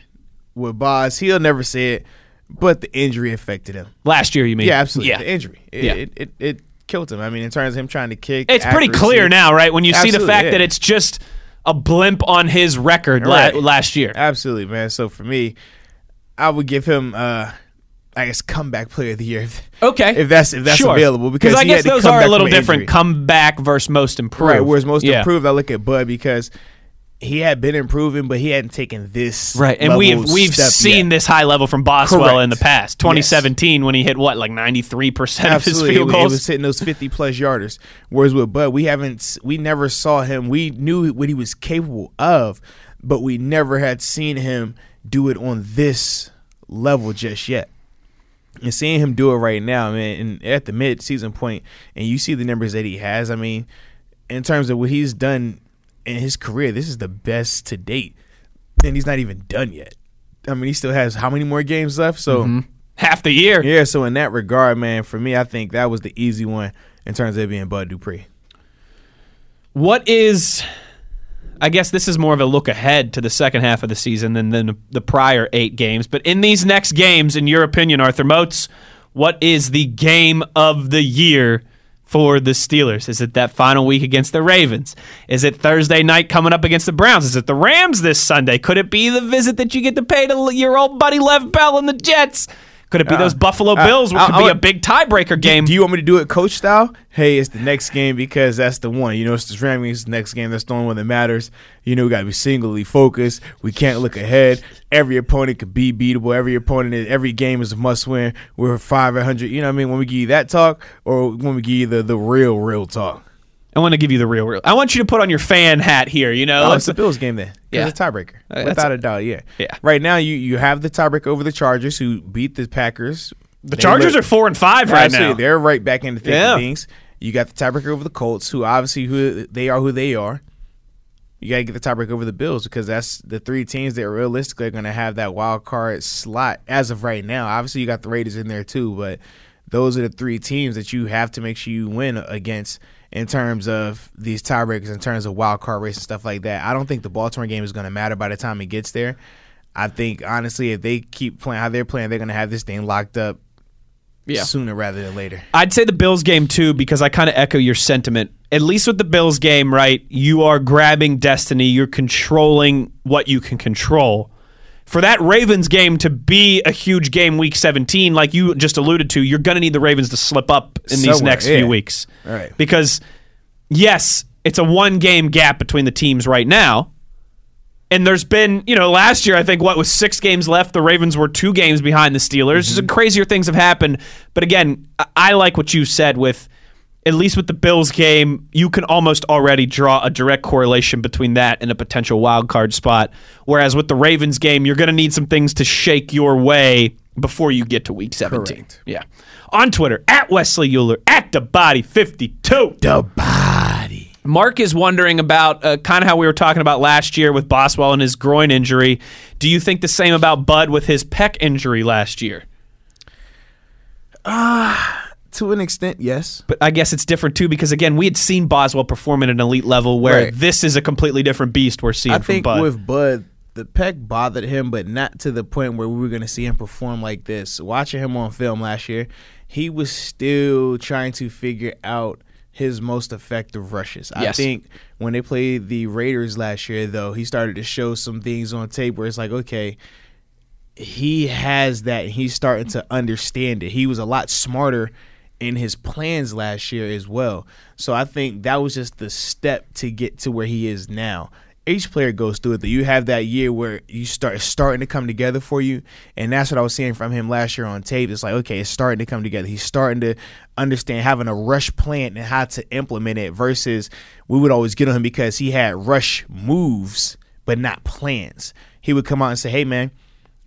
With Boz, he'll never say it, but the injury affected him. Last year, you mean? Yeah, absolutely. Yeah. The injury. It, Yeah. it, it, it killed him. I mean, in terms of him trying to kick. It's pretty clear now, right? When you see the fact yeah. that it's just a blimp on his record la- last year. Absolutely, man. So for me, I would give him, uh, I guess, comeback player of the year. if- Okay. If that's if that's Sure. available, because I guess those are a little different. injury. Comeback versus most improved. Right. Whereas most Yeah. improved, I look at Bud because he had been improving, but he hadn't taken this Right, and we've we've seen yet. this high level from Boswell Correct. in the past. 2017 when he hit what like 93 percent of his field goals. was hitting those fifty plus yarders. Whereas with Bud, we haven't, we never saw him. We knew what he was capable of, but we never had seen him do it on this level just yet. And seeing him do it right now, man, and at the mid season point, and you see the numbers that he has. I mean, in terms of what he's done in his career, this is the best to date, and he's not even done yet. I mean, he still has how many more games left? So. Mm-hmm. Half the year. Yeah, so in that regard, man, for me, I think that was the easy one in terms of it being Bud Dupree. What is I guess this is more of a look ahead to the second half of the season than, than the prior eight games. But in these next games, in your opinion, Arthur Moats, what is the game of the year for the Steelers? Is it that final week against the Ravens? Is it Thursday night coming up against the Browns? Is it the Rams this Sunday? Could it be the visit that you get to pay to your old buddy Lev Bell and the Jets? Could it be those uh, Buffalo uh, Bills, which uh, could I be a uh, big tiebreaker game? Do you want me to do it coach style? Hey, it's the next game because that's the one. You know, it's the Rams. Next game. That's the only one that matters. You know, we got to be singly focused. We can't look ahead. Every opponent could be beatable. Every opponent, is, every game is a must win. We're five hundred. You know what I mean? When we give you that talk, or when we give you the the real real talk. I want to give you the real, real. I want you to put on your fan hat here. You know, Oh, it's the Bills game then. Yeah. A tiebreaker Uh, without a doubt. Yeah, Yeah. Right now, you you have the tiebreaker over the Chargers, who beat the Packers. the Chargers are four and five right now. they're right back into the thick Yeah. things. You got the tiebreaker over the Colts, who obviously who they are, who they are. You got to get the tiebreaker over the Bills because that's the three teams that realistically are going to have that wild card slot as of right now. Obviously, you got the Raiders in there too, but those are the three teams that you have to make sure you win against in terms of these tiebreakers, in terms of wild card race and stuff like that. I don't think the Baltimore game is going to matter by the time it gets there. I think honestly, if they keep playing how they're playing, they're going to have this thing locked up Yeah. sooner rather than later. I'd say the Bills game too because I kind of echo your sentiment. At least with the Bills game, right? You are grabbing destiny. You're controlling what you can control. For that Ravens game to be a huge game week 17, like you just alluded to, you're going to need the Ravens to slip up in these next yeah. few weeks. Right. Because, yes, it's a one game gap between the teams right now. And there's been, you know, last year, I think, what was six games left? The Ravens were two games behind the Steelers. Mm-hmm. Some crazier things have happened. But again, I like what you said with, at least with the Bills game, you can almost already draw a direct correlation between that and a potential wild card spot. Whereas with the Ravens game, you're going to need some things to shake your way before you get to week 17. Correct. Yeah. On Twitter, at Wesley Euler, at the body 52. The body. Mark is wondering about uh, kind of how we were talking about last year with Boswell and his groin injury. Do you think the same about Bud with his pec injury last year? To an extent, yes. But I guess it's different too because again, we had seen Boswell perform at an elite level where Right. this is a completely different beast we're seeing I from think Bud. with Bud, the pec bothered him, but not to the point where we were going to see him perform like this. Watching him on film last year, he was still trying to figure out his most effective rushes. I think when they played the Raiders last year, though, he started to show some things on tape where it's like, okay, he has that and he's starting to understand it. He was a lot smarter in his plans last year as well. So I think that was just the step to get to where he is now. each player goes through it. That you have that year where you start starting to come together for you, and that's what I was seeing from him last year on tape. It's like okay, it's starting to come together. He's starting to understand having a rush plan and how to implement it. Versus we would always get on him because he had rush moves but not plans. He would come out and say, "Hey, man."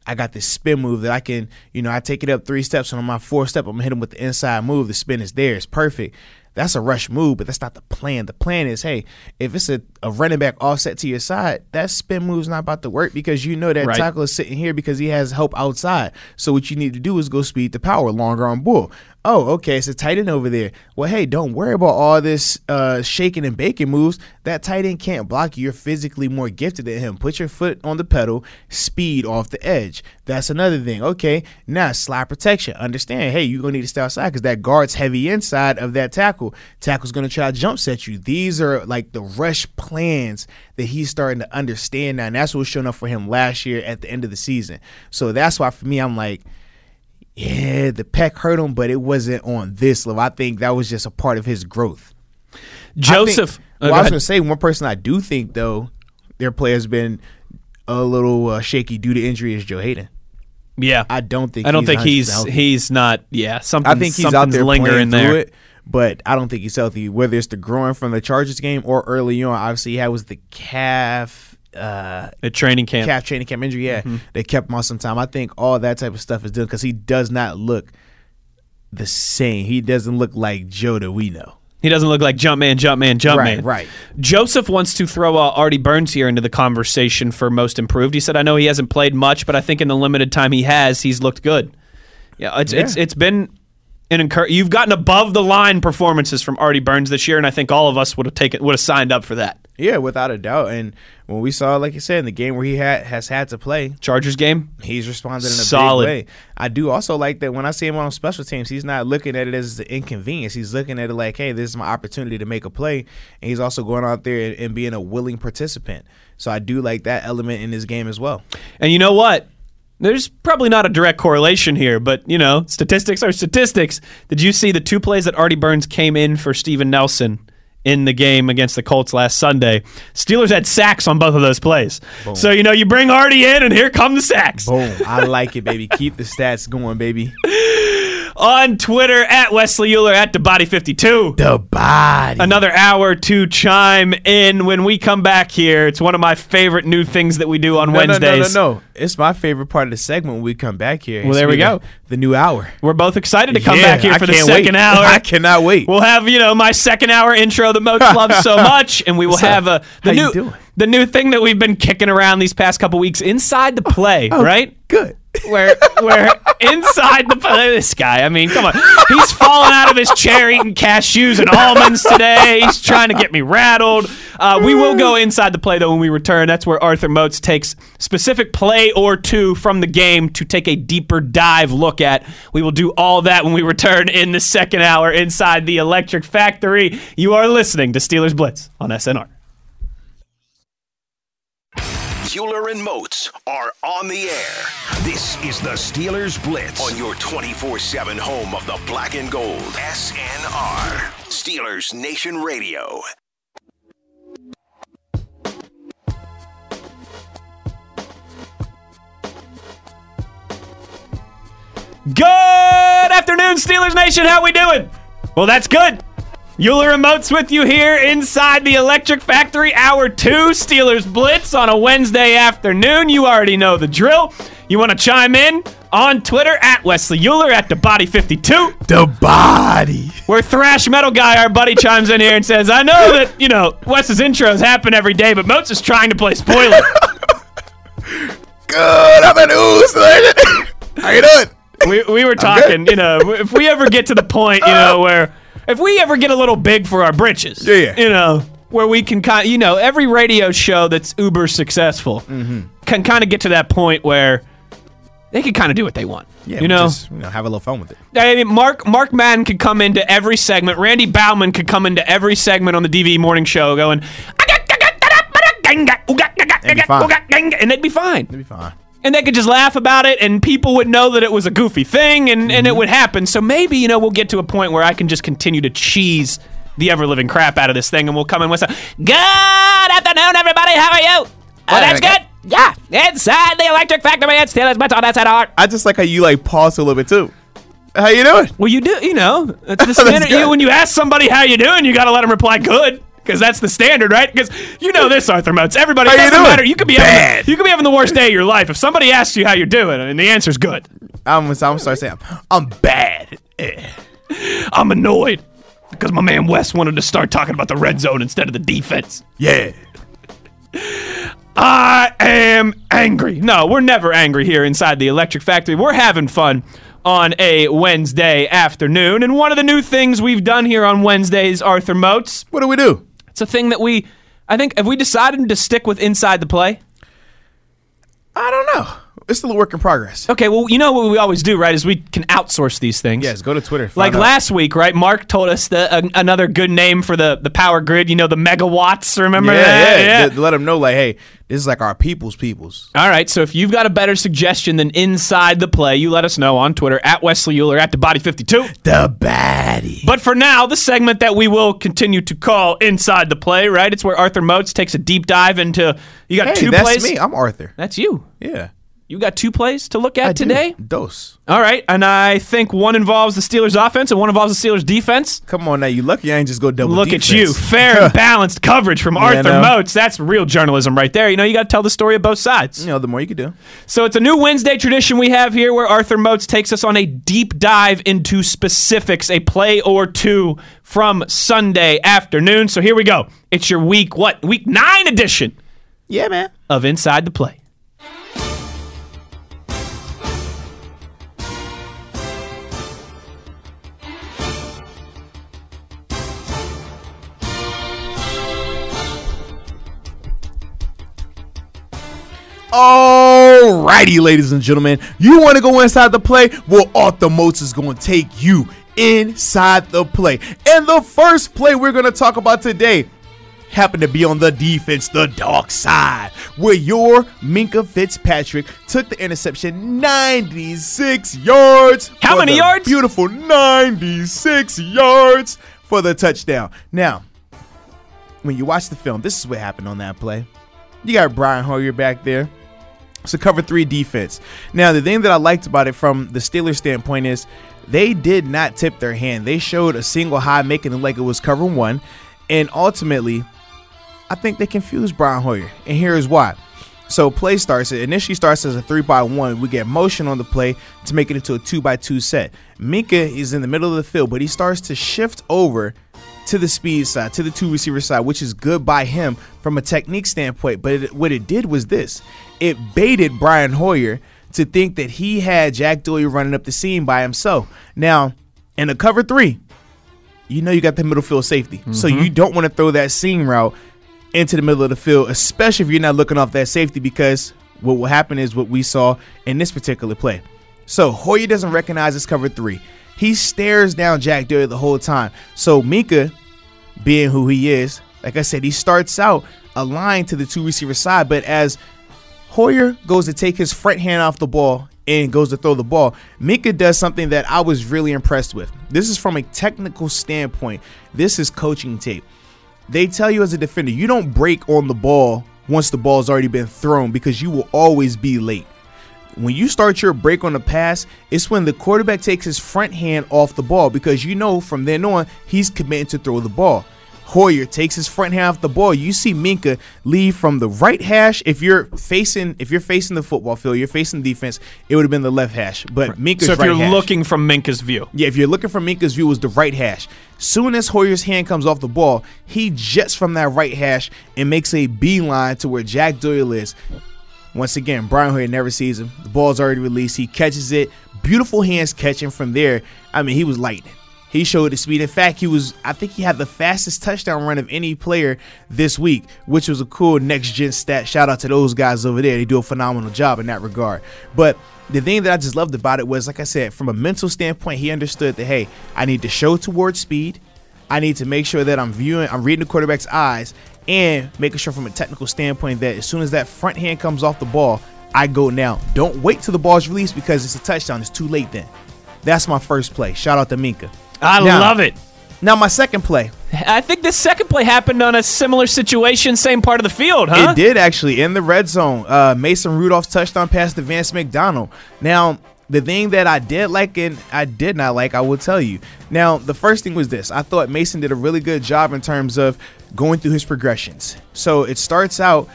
I got this spin move that I can, you know, I take it up three steps, and on my fourth step, I'm gonna hit him with the inside move. The spin is there, it's perfect. That's a rush move, but that's not the plan. The plan is, hey, if it's a, a running back offset to your side, that spin move's not about to work because you know that Right. tackle is sitting here because he has help outside. So what you need to do is go speed the power, longer on bull. Oh, okay, it's a tight end over there. Well, hey, don't worry about all this uh, shaking and baking moves. That tight end can't block you. You're physically more gifted than him. Put your foot on the pedal, speed off the edge. That's another thing. Okay, now slide protection. Understand, hey, you're going to need to stay outside because that guard's heavy inside of that tackle. Tackle's going to try to jump set you. These are like the rush plans that he's starting to understand now. And that's what was showing up for him last year at the end of the season. So that's why for me, I'm like, yeah, the pec hurt him, but it wasn't on this level. I think that was just a part of his growth. I think- Joseph. oh, well, I was going to say one person I do think though their play has been a little uh, shaky due to injury is Joe Haden. yeah. I don't think I don't he's think he's healthy. he's not. Yeah, something. I think he's out there lingering there. through it, but I don't think he's healthy. Whether it's the growing from the Chargers game or early on, obviously he was the calf. Uh, At training camp. calf training camp injury. Yeah, Mm-hmm. they kept him on some time. I think all that type of stuff is done because he does not look the same. He doesn't look like Joe that we know. He doesn't look like Jumpman, Jumpman, Jumpman. Right, right. Joseph wants to throw uh, Artie Burns here into the conversation for most improved. He said, "I know he hasn't played much, but I think in the limited time he has, he's looked good." Yeah, it's it's it's been an incur- You've gotten above the line performances from Artie Burns this year, and I think all of us would have taken would have signed up for that. Yeah, without a doubt. And when we saw, like you said, in the game where he had has had to play, Chargers game. he's responded in a Solid. big way. I do also like that when I see him on special teams, he's not looking at it as an inconvenience. He's looking at it like, hey, this is my opportunity to make a play. And he's also going out there and, and being a willing participant. So I do like that element in his game as well. And you know what? There's probably not a direct correlation here, but you know, statistics are statistics. Did you see the two plays that Artie Burns came in for Steven Nelson in the game against the Colts last Sunday? Steelers had sacks on both of those plays. So you know, you bring Artie in, and here come the sacks. Boom. I like it, baby. Keep the stats going, baby. [laughs] On Twitter at Wesley Euler at the Body 52. The body. Another hour to chime in when we come back here. It's one of my favorite new things that we do on no, no, Wednesdays. no, no, no. It's my favorite part of the segment when we come back here. Well, there we uh, go. The new hour. We're both excited to come Yeah, back here I for the second wait. [laughs] hour. I cannot wait. We'll have you know my second hour intro that Moats [laughs] loves so much, and we will What's up? have a the How new the new thing that we've been kicking around these past couple weeks inside the oh, play, Oh. right? Good. Where where inside the play, this guy. I mean, come on, he's falling out of his chair eating cashews and almonds today. He's trying to get me rattled. Uh, we will go inside the play though when we return. That's where Arthur Moats takes specific play or two from the game to take a deeper dive look at. We will do all that when we return in the second hour inside the Electric Factory. You are listening to Steelers Blitz on SNR. Euler and Moats are on the air. This is the Steelers Blitz on your 24 7 home of the black and gold. SNR. Steelers Nation Radio. Good afternoon, Steelers Nation. How we doing? Well, that's good. Euler and Moats with you here inside the Electric Factory, Hour 2, Steelers Blitz on a Wednesday afternoon. You already know the drill. You want to chime in on Twitter at Wesley Euler at the Body 52 The body. where Thrash Metal Guy, our buddy, chimes in here and says, I know that, you know, Wes's intros happen every day, but Moats is trying to play spoiler. [laughs] Good. Ooze. [laughs] How you doing? we, we were talking, you know, if we ever get to the point, you know, [laughs] where if we ever get a little big for our britches, Yeah, yeah. you know, where we can kind, you know, every radio show that's uber successful Mm-hmm. can kind of get to that point where they can kind of do what they want. Yeah, you know, just, you know, have a little fun with it. I mean, Mark Mark Madden could come into every segment. Randy Bauman could come into every segment on the DV morning show, going, and be fine. and they'd be fine It'll be fine. And they could just laugh about it and people would know that it was a goofy thing and, and Mm-hmm. it would happen so maybe you know we'll get to a point where i can just continue to cheese the ever living crap out of this thing, and we'll come in with some Good afternoon, everybody. How are you? Oh, that's good. Yeah, inside the electric factory at Steelers Butts on art. I just like how you like pause a little bit too. How you doing? Well, you do, you know, it's the [laughs] standard. you, when you ask somebody how you doing, you got to let them reply good. Because that's the standard, right? Because you know this, Arthur Moats. Everybody How you doesn't doing? matter. You could be Bad. having, you could be having the worst day of your life. If somebody asks you how you're doing, and the answer's good, I'm gonna I'm start saying I'm bad. [laughs] I'm annoyed because my man Wes wanted to start talking about the red zone instead of the defense. Yeah. I am angry. No, we're never angry here inside the Electric Factory. We're having fun on a Wednesday afternoon. And one of the new things we've done here on Wednesdays, Arthur Moats, What do we do? It's a thing that we, I think, have we decided to stick with inside the play? I don't know. It's still a work in progress. Okay, well, you know what we always do, right? Is we can outsource these things. Yes, go to Twitter. Like out. last week, right? Mark told us the, uh, another good name for the, the power grid. You know, the megawatts. Remember Yeah, that? yeah. To let them know, like, hey, this is like our people's peoples. All right, so if you've got a better suggestion than inside the play, you let us know on Twitter at Wesley Euler at the Body 52. The baddie. But for now, the segment that we will continue to call inside the play, right? It's where Arthur Moats takes a deep dive into. You got Hey, two that's plays. me. I'm Arthur. That's you. Yeah. You got two plays to look at I do. today. Dose. All right, and I think one involves the Steelers' offense and one involves the Steelers' defense. Come on now, you lucky I ain't just go double. Look at you, fair and [laughs] balanced coverage from Arthur no. Moats. That's real journalism right there. You know, you got to tell the story of both sides. You know, the more you can do. So it's a new Wednesday tradition we have here where Arthur Moats takes us on a deep dive into specifics, a play or two from Sunday afternoon. So here we go. It's your week, what? Week nine edition Yeah, man. of Inside the Play. Alrighty, ladies and gentlemen. You want to go inside the play? Well, Arthur Moats is going to take you inside the play. And the first play we're going to talk about today happened to be on the defense, the dark side, where your Minkah Fitzpatrick took the interception 96 yards. How many yards? Beautiful 96 yards for the touchdown. Now, when you watch the film, this is what happened on that play. You got Brian Hoyer back there. It's a cover three defense. Now, the thing that I liked about it from the Steelers' standpoint is they did not tip their hand. They showed a single high, making it like it was cover one. And ultimately, I think they confused Brian Hoyer. And here's why. So play starts. It initially starts as a three by one. We get motion on the play to make it into a two by two set. Minkah is in the middle of the field, but he starts to shift over to the speed side, to the two receiver side, which is good by him from a technique standpoint. But it, what it did was this: it baited Brian Hoyer to think that he had Jack Doyle running up the seam by himself. Now, in a cover three, you know you got the middle field safety. So you mm-hmm. don't want to throw that seam route into the middle of the field, especially if you're not looking off that safety, because what will happen is what we saw in this particular play. So Hoyer doesn't recognize this cover three. He stares down Jack Doyle the whole time. So Minkah, being who he is, like I said, he starts out aligned to the two receiver side, but as Hoyer goes to take his front hand off the ball and goes to throw the ball. Minkah does something that I was really impressed with. This is from a technical standpoint. This is coaching tape. They tell you as a defender, you don't break on the ball once the ball's already been thrown because you will always be late. When you start your break on the pass, it's when the quarterback takes his front hand off the ball because you know from then on he's committed to throw the ball. Hoyer takes his front off the ball. You see Minkah leave from the right hash. If you're facing, if you're facing the football field, you're facing defense. It would have been the left hash. But Minkah's So if right you're hash. looking from Minkah's view, Yeah, if you're looking for Minkah's view, it was the right hash. Soon as Hoyer's hand comes off the ball, he jets from that right hash and makes a beeline to where Jack Doyle is. Once again, Brian Hoyer never sees him. The ball's already released. He catches it. Beautiful hands catching from there. I mean, he was lightning. He showed the speed. In fact, he was, I think he had the fastest touchdown run of any player this week, which was a cool next gen stat. Shout out to those guys over there. They do a phenomenal job in that regard. But the thing that I just loved about it was, like I said, from a mental standpoint, he understood that, hey, I need to show towards speed. I need to make sure that I'm viewing, I'm reading the quarterback's eyes, and making sure from a technical standpoint that as soon as that front hand comes off the ball, I go now. Don't wait till the ball's released because it's a touchdown. It's too late then. That's my first play. Shout out to Minkah. I Now, love it. Now my second play, I think this second play happened on a similar situation, same part of the field, huh? it did actually in the red zone. Uh, Mason Rudolph's touchdown pass to Vance McDonald. Now the thing that I did like and I did not like, I will tell you. Now the first thing was this: I thought Mason did a really good job in terms of going through his progressions. So it starts out,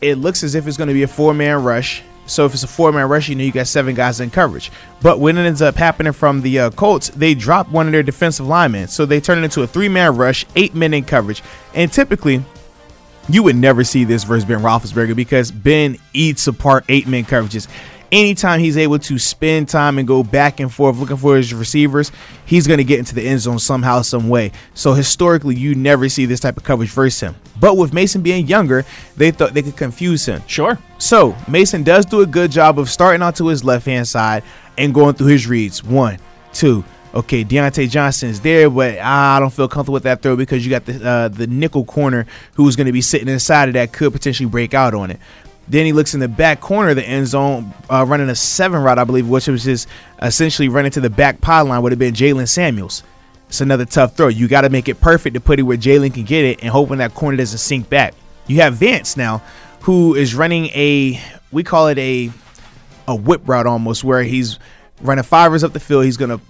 it looks as if it's going to be a four man rush. So if it's a four man rush, you know you got seven guys in coverage. But when it ends up happening from the uh, Colts, they drop one of their defensive linemen, so they turn it into a three man rush, eight men in coverage, and typically. You would never see this versus Ben Roethlisberger because Ben eats apart eight man coverages. Anytime he's able to spend time and go back and forth looking for his receivers, he's going to get into the end zone somehow, some way. So historically, you never see this type of coverage versus him. But with Mason being younger, they thought they could confuse him. Sure. So Mason does do a good job of starting onto his left hand side and going through his reads. One, two. Okay, Diontae Johnson is there, but I don't feel comfortable with that throw because you got the uh, the nickel corner who's going to be sitting inside of that could potentially break out on it. Then he looks in the back corner of the end zone, uh, running a seven route, I believe, which was just essentially running to the back pylon would have been Jaylen Samuels. It's another tough throw. You got to make it perfect to put it where Jaylen can get it and hoping that corner doesn't sink back. You have Vance now, who is running a we call it a a whip route almost, where he's running fivers up the field. He's gonna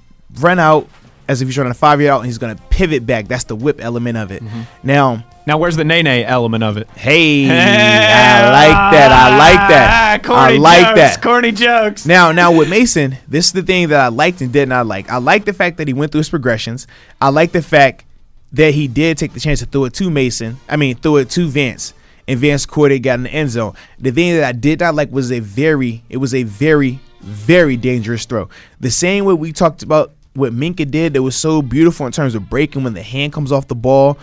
run out as if he's running a five yard out, and he's gonna pivot back. That's the whip element of it. Now, Now, where's the Nene element of it? hey, I [laughs] like that. I like that. Ah, corny I like jokes, that. Corny jokes. Now, now with Mason, this is the thing that I liked and did not like. I like the fact that he went through his progressions. I like the fact that he did take the chance to throw it to Mason. I mean, throw it to Vance, and Vance it, got in the end zone. The thing that I did not like was a very, it was a very, very dangerous throw. The same way we talked about what Minkah did that was so beautiful in terms of breaking when the hand comes off the ball,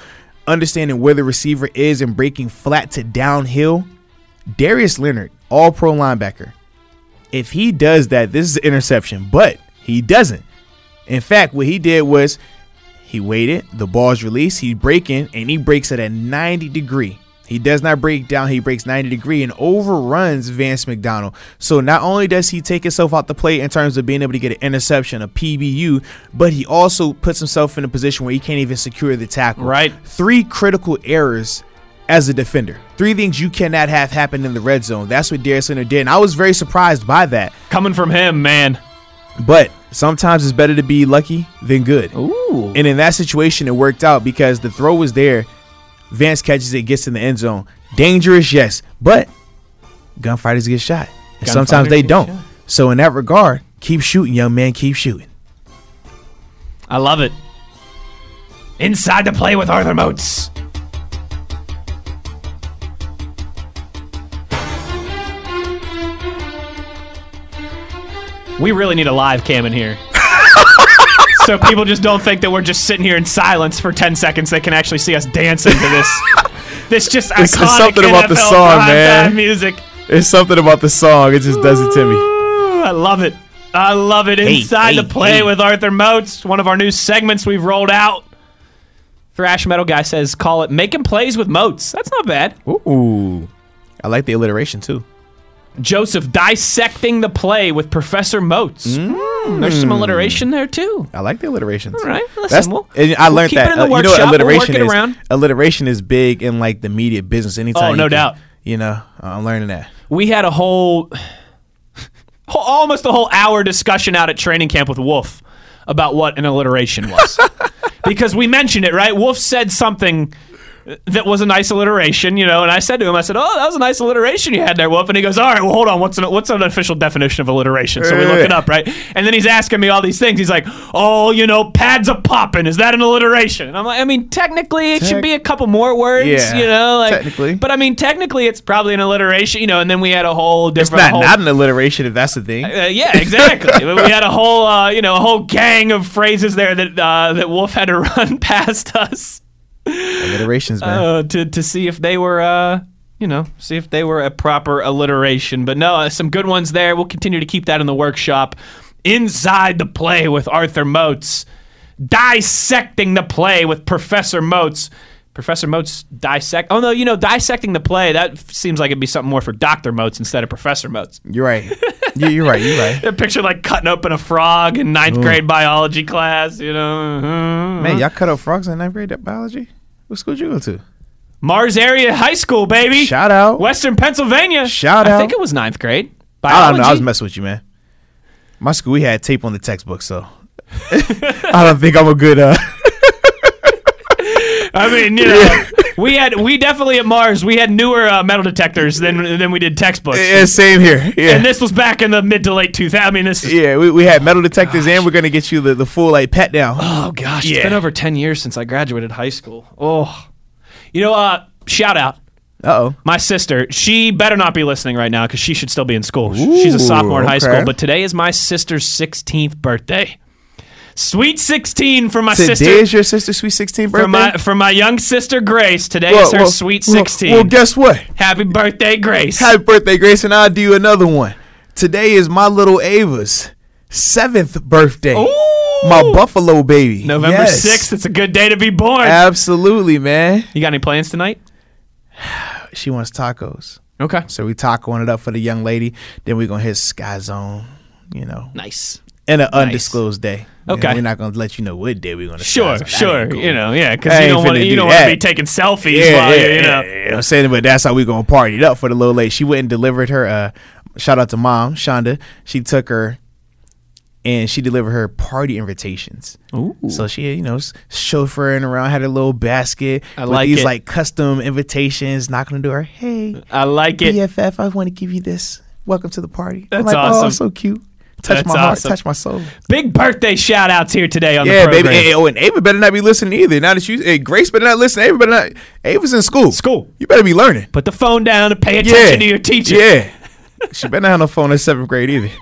understanding where the receiver is and breaking flat to downhill. Darius Leonard, all pro linebacker. If he does that, this is an interception, but he doesn't. In fact, what he did was he waited, the ball's released, he breaking, and he breaks at a 90 degree. He does not break down, he breaks 90 degree and overruns Vance McDonald. So not only does he take himself out the play in terms of being able to get an interception, a PBU, but he also puts himself in a position where he can't even secure the tackle. Right. Three critical errors as a defender. Three things you cannot have happen in the red zone. That's what Darius Leonard did. And I was very surprised by that. Coming from him, man. But sometimes it's better to be lucky than good. Ooh. And in that situation, it worked out because the throw was there. Vance catches it, gets in the end zone. Dangerous, yes, but gunfighters get shot. And sometimes they don't. shot. So in that regard, keep shooting, young man. Keep shooting. I love it. Inside the play with Arthur Moats. We really need a live cam in here. So people just don't think that we're just sitting here in silence for 10 seconds. They can actually see us dancing to this. this just It's- it's iconic something about the song, man. music. It's something about the song. It just does it to me. I love it. I love it. Inside hey, the play hey. with Arthur Moats, one of our new segments we've rolled out. Thrash Metal Guy says, call it Making Plays with Moats. That's not bad. Ooh. I like the alliteration too. Joseph, dissecting the play with Professor Moats. Mm, there's some alliteration there, too. I like the alliterations. All right, listen, That's, we'll- and I we'll learned keep that. it in the uh, you know what We'll alliteration work it is? around. Alliteration is big in like the media business. Anytime. Oh, you no can- doubt. You know, I'm learning that. We had a whole, [sighs] whole- almost a whole hour discussion out at training camp with Wolf about what an alliteration was. [laughs] because we mentioned it, right? Wolf said something that was a nice alliteration, you know, and I said to him, I said, "Oh, that was a nice alliteration you had there, Wolf." And he goes, "All right, well, hold on, what's an what's an official definition of alliteration?" So we look it up, right? And then he's asking me all these things. He's like, "Oh, you know, pads a popping. is that an alliteration?" And I'm like, "I mean, technically, it should be a couple more words, Yeah, you know, like technically. But I mean, technically, it's probably an alliteration, you know." And then we had a whole It's different, not whole, not an alliteration if that's the thing. uh, yeah, exactly. [laughs] we had a whole, uh, you know, a whole gang of phrases there that uh, that Wolf had to [laughs] run past us Alliterations, man. uh, to to see if they were, uh, you know, see if they were a proper alliteration. But no, uh, some good ones there. We'll continue to keep that in the workshop. Inside the play with Arthur Moats, dissecting the play with Professor Moats. Professor Moats dissect. Oh no, you know, dissecting the play. That seems like it'd be something more for Doctor Moats instead of Professor Moats. You're right. Yeah, you're right. You're right. [laughs] A picture like cutting open a frog in ninth grade biology class. You know. Man, y'all cut up frogs in ninth grade biology. What school did you go to? Mars Area High School, baby. Shout out. Western Pennsylvania. Shout out. I think it was ninth grade. Biology? I don't know. I was messing with you, man. My school, we had tape on the textbook, so [laughs] I don't think I'm a good. uh I mean, you know, we had we definitely at Mars we had newer uh, metal detectors than than we did textbooks. Yeah, same here. Yeah. And this was back in the mid to late 2000s. I mean, this is yeah, we, we had metal detectors, and we're gonna get you the, the full like pat down. Oh gosh, Yeah. it's been over 10 years since I graduated high school. Oh. You know, uh shout out Uh oh. my sister. She better not be listening right now cuz she should still be in school. She's a sophomore in high okay. school, but today is my sister's 16th birthday. Sweet 16 for my Today sister. Today is your sister's sweet 16 birthday. for my for my young sister Grace. Today Well, is her well, sweet well, 16. Well, guess what? Happy birthday, Grace. Happy birthday, Grace, and I'll do you another one. Today is my little Ava's seventh birthday. Ooh. My Buffalo baby. November Yes. 6th. It's a good day to be born. Absolutely, man. you got any plans tonight? [sighs] She wants tacos. Okay. So we tacoing it up for the young lady. Then we're gonna hit Sky Zone, you know, Nice. In an undisclosed day. Okay. we're not gonna let you know what day we're gonna. Sure, Zone. Sure. cool. You know, yeah, because you don't want finna you do don't want to be taking selfies Yeah, while yeah, you, know. yeah, you know what I'm saying? But that's how we gonna party it up for the little lady. She went and delivered her. Uh, shout out to mom, Shonda. She took her and she delivered her party invitations. Ooh. So she, you know, chauffeuring around, had a little basket I with like these it. like custom invitations, knocking on the door. Hey, I like it. BFF, I want to give you this. Welcome to the party. I'm That's like, awesome. Oh, so cute. Touch That's my heart, awesome. touch my soul. Big birthday shout outs here today on Yeah, the baby. program. Hey, oh, and Ava better not be listening either. Now that you, hey, Grace better not listen. Ava better not. Ava's in school. School. You better be learning. Put the phone down and pay attention to your teacher. Yeah. She better not have no phone in seventh grade either. [laughs]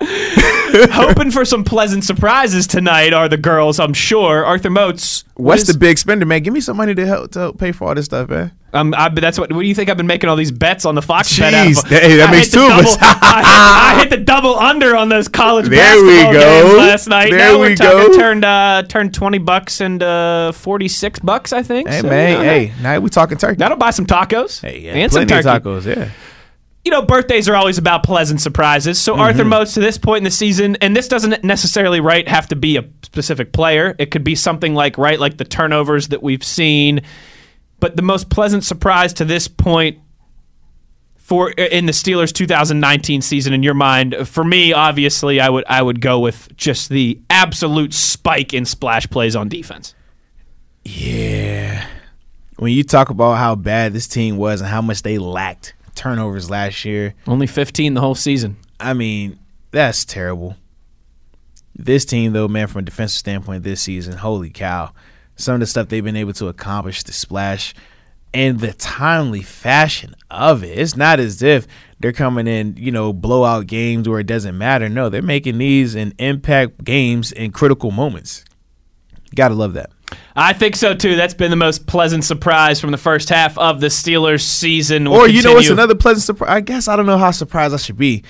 Hoping for some pleasant surprises tonight are the girls, I'm sure. Arthur Moats. what What's the big spender, man? Give me some money to help to help pay for all this stuff, man. Um, I, but that's what. What do you think I've been making all these bets on the Fox bet? out of? Jeez, hey, that I makes two of us. [laughs] I, hit, I hit the double under on those college There we basketball go. games last night. There now we're we talking go. turned uh, turned twenty bucks into forty six bucks, I think. Hey, So, man. you know, Hey, now we talking turkey. That'll buy some tacos Hey, yeah, and some turkey. of tacos. Yeah. You know, birthdays are always about pleasant surprises. So Mm-hmm. Arthur Moats to this point in the season, and this doesn't necessarily right have to be a specific player. It could be something like right like the turnovers that we've seen. But the most pleasant surprise to this point for in the Steelers 2019 season in your mind, for me, obviously, I would I would go with just the absolute spike in splash plays on defense. Yeah. When you talk about how bad this team was and how much they lacked turnovers last year, Only 15 the whole season. I mean, that's terrible. This team, though, man, from a defensive standpoint this season, holy cow. Some of the stuff they've been able to accomplish, the splash, and the timely fashion of it. It's not as if they're coming in, you know, blowout games where it doesn't matter. No, they're making these in impact games in critical moments. Gotta love that. I think so too. That's been the most pleasant surprise from the first half of the Steelers season. We'll or you know it's another pleasant surprise? I guess I don't know how surprised I should be,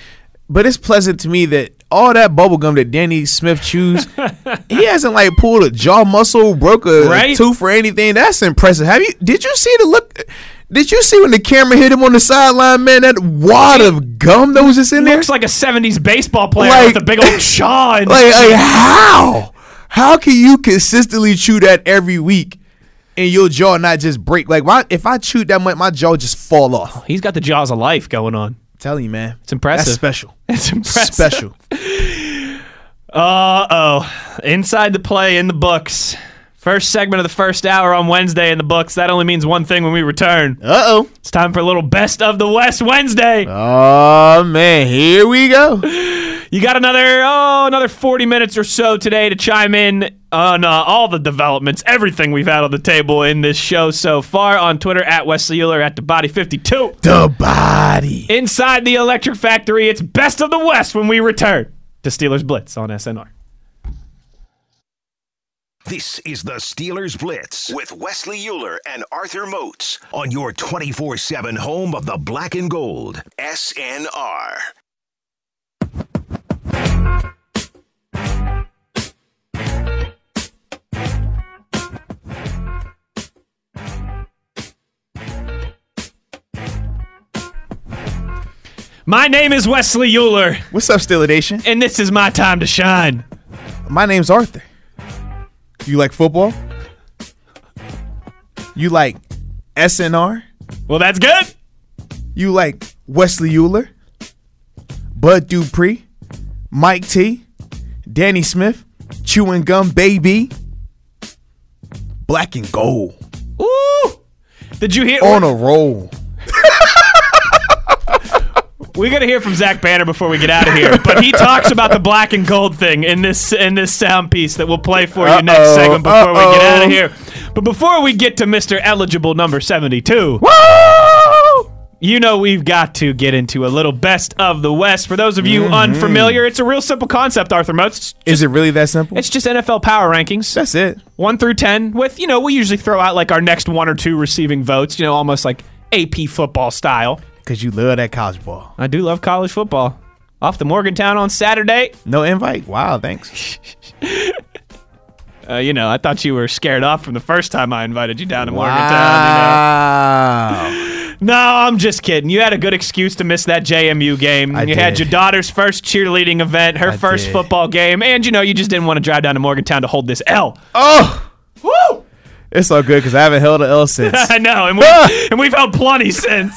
but it's pleasant to me that all that bubble gum that Danny Smith chews, [laughs] he hasn't like pulled a jaw muscle, broke a, Right? tooth or anything. That's impressive. Have you? Did you see the look? Did you see when the camera hit him on the sideline, man? That wad of gum that was just in there. looks like a '70s baseball player Like- with a big old [laughs] jaw. Like, like how? How can you consistently chew that every week? And your jaw not just break like my if I chewed that much, my jaw just fall off. he's got the jaws of life going on. I'm telling you, man. It's impressive. That's special. [laughs] It's impressive. Special. Uh oh. Inside the play in the books. First segment of the first hour on Wednesday in the books. That only means one thing when we return. Uh oh. It's time for a little best of the West Wednesday. Oh man, here we go. [laughs] You got another oh another 40 minutes or so today to chime in on uh, all the developments, everything we've had on the table in this show so far on Twitter at Wesley Euler at the Body 52. The body. Inside the Electric Factory, it's best of the West when we return to Steelers Blitz on SNR. This is the Steelers Blitz with Wesley Euler and Arthur Moats on your 24 7 home of the black and gold. SNR. My name is Wesley Euler, What's up, Steeler Nation? and this is my time to shine. My name's Arthur. You like football? You like SNR? Well, that's good. You like Wesley Euler? Bud Dupree? Mike T? Danny Smith? Chewing Gum Baby? Black and Gold. Ooh. Did you hear? On a roll. We got to hear from Zach Banner before we get out of here. But he talks about the black and gold thing in this in this sound piece that we'll play for you next Uh-oh, segment before we get out of here. But before we get to Mr. Eligible number 72, Woo! you know we've got to get into a little best of the West. For those of you mm-hmm. unfamiliar, it's a real simple concept, Arthur Moats. Is it really that simple? It's just NFL power rankings. That's it. 1 through 10 with, you know, we usually throw out like our next one or two receiving votes, you know, almost like AP football style. Because you love that college ball. I do love college football. Off to Morgantown on Saturday. No invite? Wow, thanks. [laughs] Uh, you know, I thought you were scared off from the first time I invited you down to Morgantown. You know? [laughs] No, I'm just kidding. You had a good excuse to miss that JMU game. I you had your daughter's first cheerleading event, her I first did. football game, and you know, you just didn't want to drive down to Morgantown to hold this L. Oh, Woo! It's all good because I haven't held an L since. [laughs] I know, and, we, [laughs] and we've held plenty since.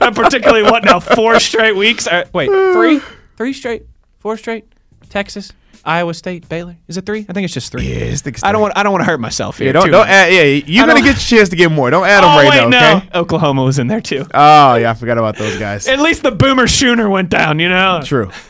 Uh, particularly, what now? Four straight weeks? Uh, wait, three? Three straight? Four straight? Texas, Iowa State, Baylor. Is it three? I think it's just three. Yeah, it's the- I don't want. I don't want to hurt myself here. yeah, don't don't add. Yeah, you're gonna get your chance to get more. Don't add them Oh right wait, now. no. Okay. Oklahoma was in there too. Oh yeah, I forgot about those guys. At least the Boomer Schooner went down. You know. True. [laughs]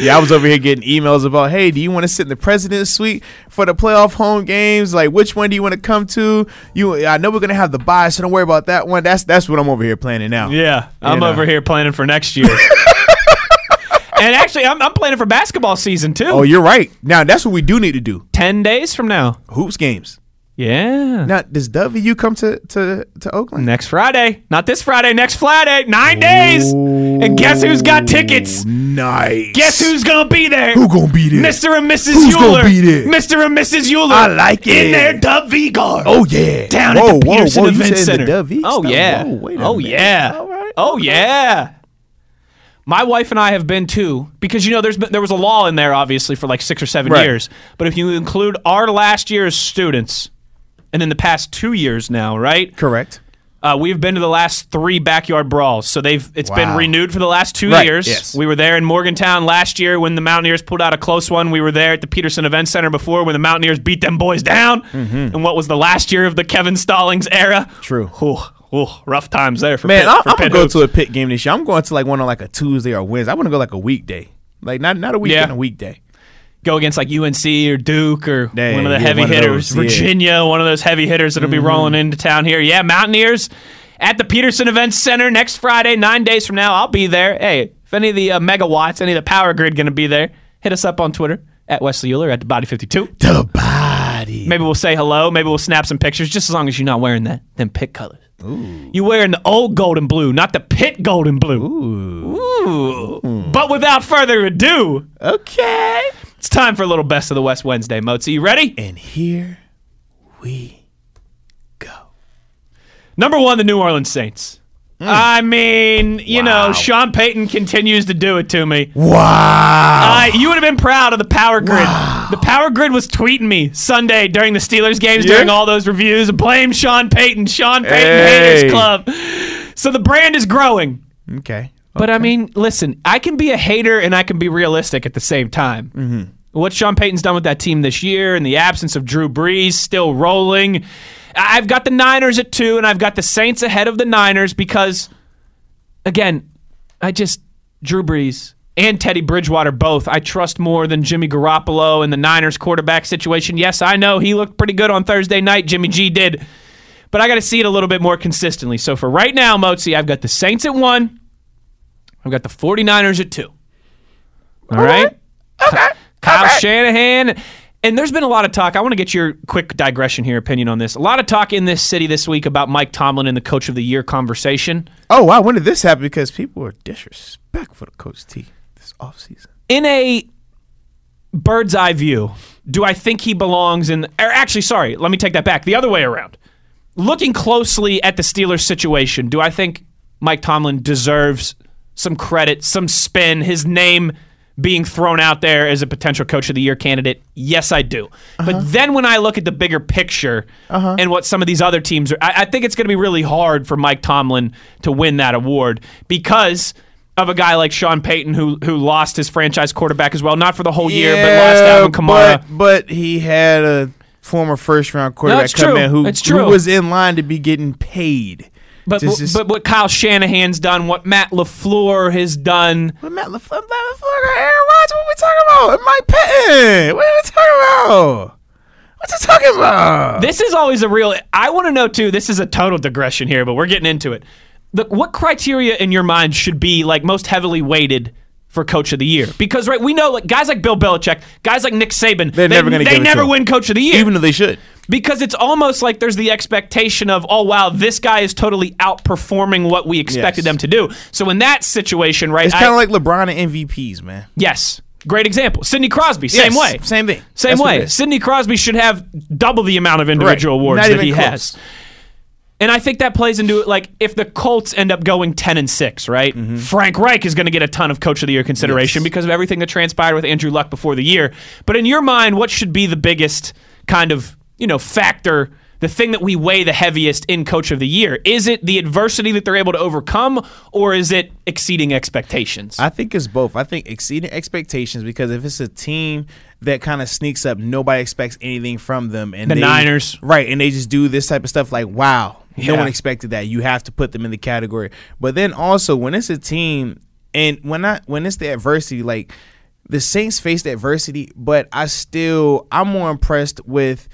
Yeah, I was over here getting emails about, hey, do you want to sit in the president's suite for the playoff home games? Like, which one do you want to come to? You, I know we're gonna have the buy, so don't worry about that one. That's that's what I'm over here planning now. Yeah, I'm know. over here planning for next year. [laughs] and actually, I'm, I'm planning for basketball season too. Oh, you're right. Now that's what we do need to do. Ten days from now. Hoops games. Yeah. Now, does WU come to to to Oakland? Next Friday. Not this Friday, next Friday. Nine days. And guess who's got tickets? Nice. Guess who's gonna be there? Who gonna be there? Mr. and Mrs. Who's gonna be there? Mr. and Mrs. Euler. I like it. In their Dub V guard. Oh yeah. Down whoa, at the Petersen whoa, you Event Center. The Dove East? oh yeah. Whoa, oh minute. yeah. All right. Oh yeah. My wife and I have been too because you know there's been, there was a law in there obviously for like six or seven Right. years, but if you include our last year's students, and in the past two years now, right? Correct. Uh, we've been to the last three backyard brawls, so they've it's been renewed for the last two Right, years. yes. We were there in Morgantown last year when the Mountaineers pulled out a close one. We were there at the Petersen Event Center before when the Mountaineers beat them boys down. And what was the last year of the Kevin Stallings era? Mm-hmm. True. Ooh, ooh, rough times there for Man, Pitt, I, for I'm gonna Pitt go to a Pitt game this year. I'm going to like one on like a Tuesday or Wednesday. I want to go like a weekday, like not not a weekend, Yeah. a weekday. Go against like UNC or Duke or Yeah, one of the yeah, heavy hitters, those, yeah. Mm-hmm. Virginia, one of those heavy hitters that'll be rolling into town here. Yeah, Mountaineers at the Petersen Events Center next Friday, nine days from now. I'll be there. Hey, if any of the uh, megawatts, any of the power grid going to be there, hit us up on Twitter at Wesley Euler at the Body 52. The body. Maybe we'll say hello. Maybe we'll snap some pictures, just as long as you're not wearing that them Pitt colors. Ooh. You wearing the old gold and blue, not the Pitt gold and blue. Ooh. But without further ado, Okay. It's time for a little Best of the West Wednesday. Moatsy, you ready? And here we go. Number one, the New Orleans Saints. I mean, you know, Sean Payton continues to do it to me. Wow. Uh, you would have been proud of the power grid. The power grid was tweeting me Sunday during the Steelers games Yeah? during all those reviews. Blame Sean Payton. Sean Payton Hey. Haters Club. So the brand is growing. okay. But I mean, listen, I can be a hater and I can be realistic at the same time. Mm-hmm. What Sean Payton's done with that team this year in the absence of Drew Brees still rolling. I've got the Niners at two and I've got the Saints ahead of the Niners because, again, I just, Drew Brees and Teddy Bridgewater both, I trust more than Jimmy Garoppolo in the Niners quarterback situation. Yes, I know he looked pretty good on Thursday night. Jimmy G did. But I got to see it a little bit more consistently. So for right now, Moatsy, I've got the Saints at one. I've got the 49ers at two. All right? Okay. Kyle Shanahan. And there's been a lot of talk. I want to get your quick digression here, opinion on this. A lot of talk in this city this week about Mike Tomlin and the Coach of the Year conversation. Oh wow, when did this happen? Because people were disrespectful to Coach T this offseason. In a bird's eye view, do I think he belongs in? Or actually, sorry, let me take that back. The other way around. Looking closely at the Steelers situation, do I think Mike Tomlin deserves some credit, some spin, his name being thrown out there as a potential coach of the year candidate? Yes, I do. But uh-huh. then when I look at the bigger picture uh-huh. and what some of these other teams are, I, I think it's going to be really hard for Mike Tomlin to win that award because of a guy like Sean Payton who who lost his franchise quarterback as well, not for the whole year, but lost Alvin Kamara. But, but he had a former first round quarterback it's come true. in who, who was in line to be getting paid. But just- but what Kyle Shanahan's done, what Matt LaFleur has done, But Matt LaFleur, Matt LaFleur, Aaron Rodgers, what we talking about? And Mike Patton, what are we talking about? What you talking about? this is always a real. I want to know too. This is a total digression here, but we're getting into it. The, what criteria in your mind should be like most heavily weighted for Coach of the Year? Because right, we know like guys like Bill Belichick, guys like Nick Saban, They're they, never they it to never win Coach of the Year, Even though they should. because it's almost like there's the expectation of oh wow this guy is totally outperforming what we expected Yes. them to do. So in that situation, right? It's kind of like LeBron and MVPs, man. yes, great example. Sidney Crosby, same Yes, way, Same thing. Same That's way. Sidney Crosby should have double the amount of individual Right. awards that he close. has. And I think that plays into it. Like, if the Colts end up going ten and six, right? Frank Reich is going to get a ton of Coach of the Year consideration Mm-hmm. Yes. because of everything that transpired with Andrew Luck before the year. But in your mind, what should be the biggest kind of you know factor? The thing that we weigh the heaviest in Coach of the Year is it the adversity that they're able to overcome, or is it exceeding expectations? I think it's both. I think exceeding expectations because if it's a team that kind of sneaks up, nobody expects anything from them, and The they- Niners. right? And they just do this type of stuff like, wow, no one expected that. You have to put them in the category. But then also when it's a team, and when I when it's the adversity, like the Saints faced adversity, but I still I'm more impressed with.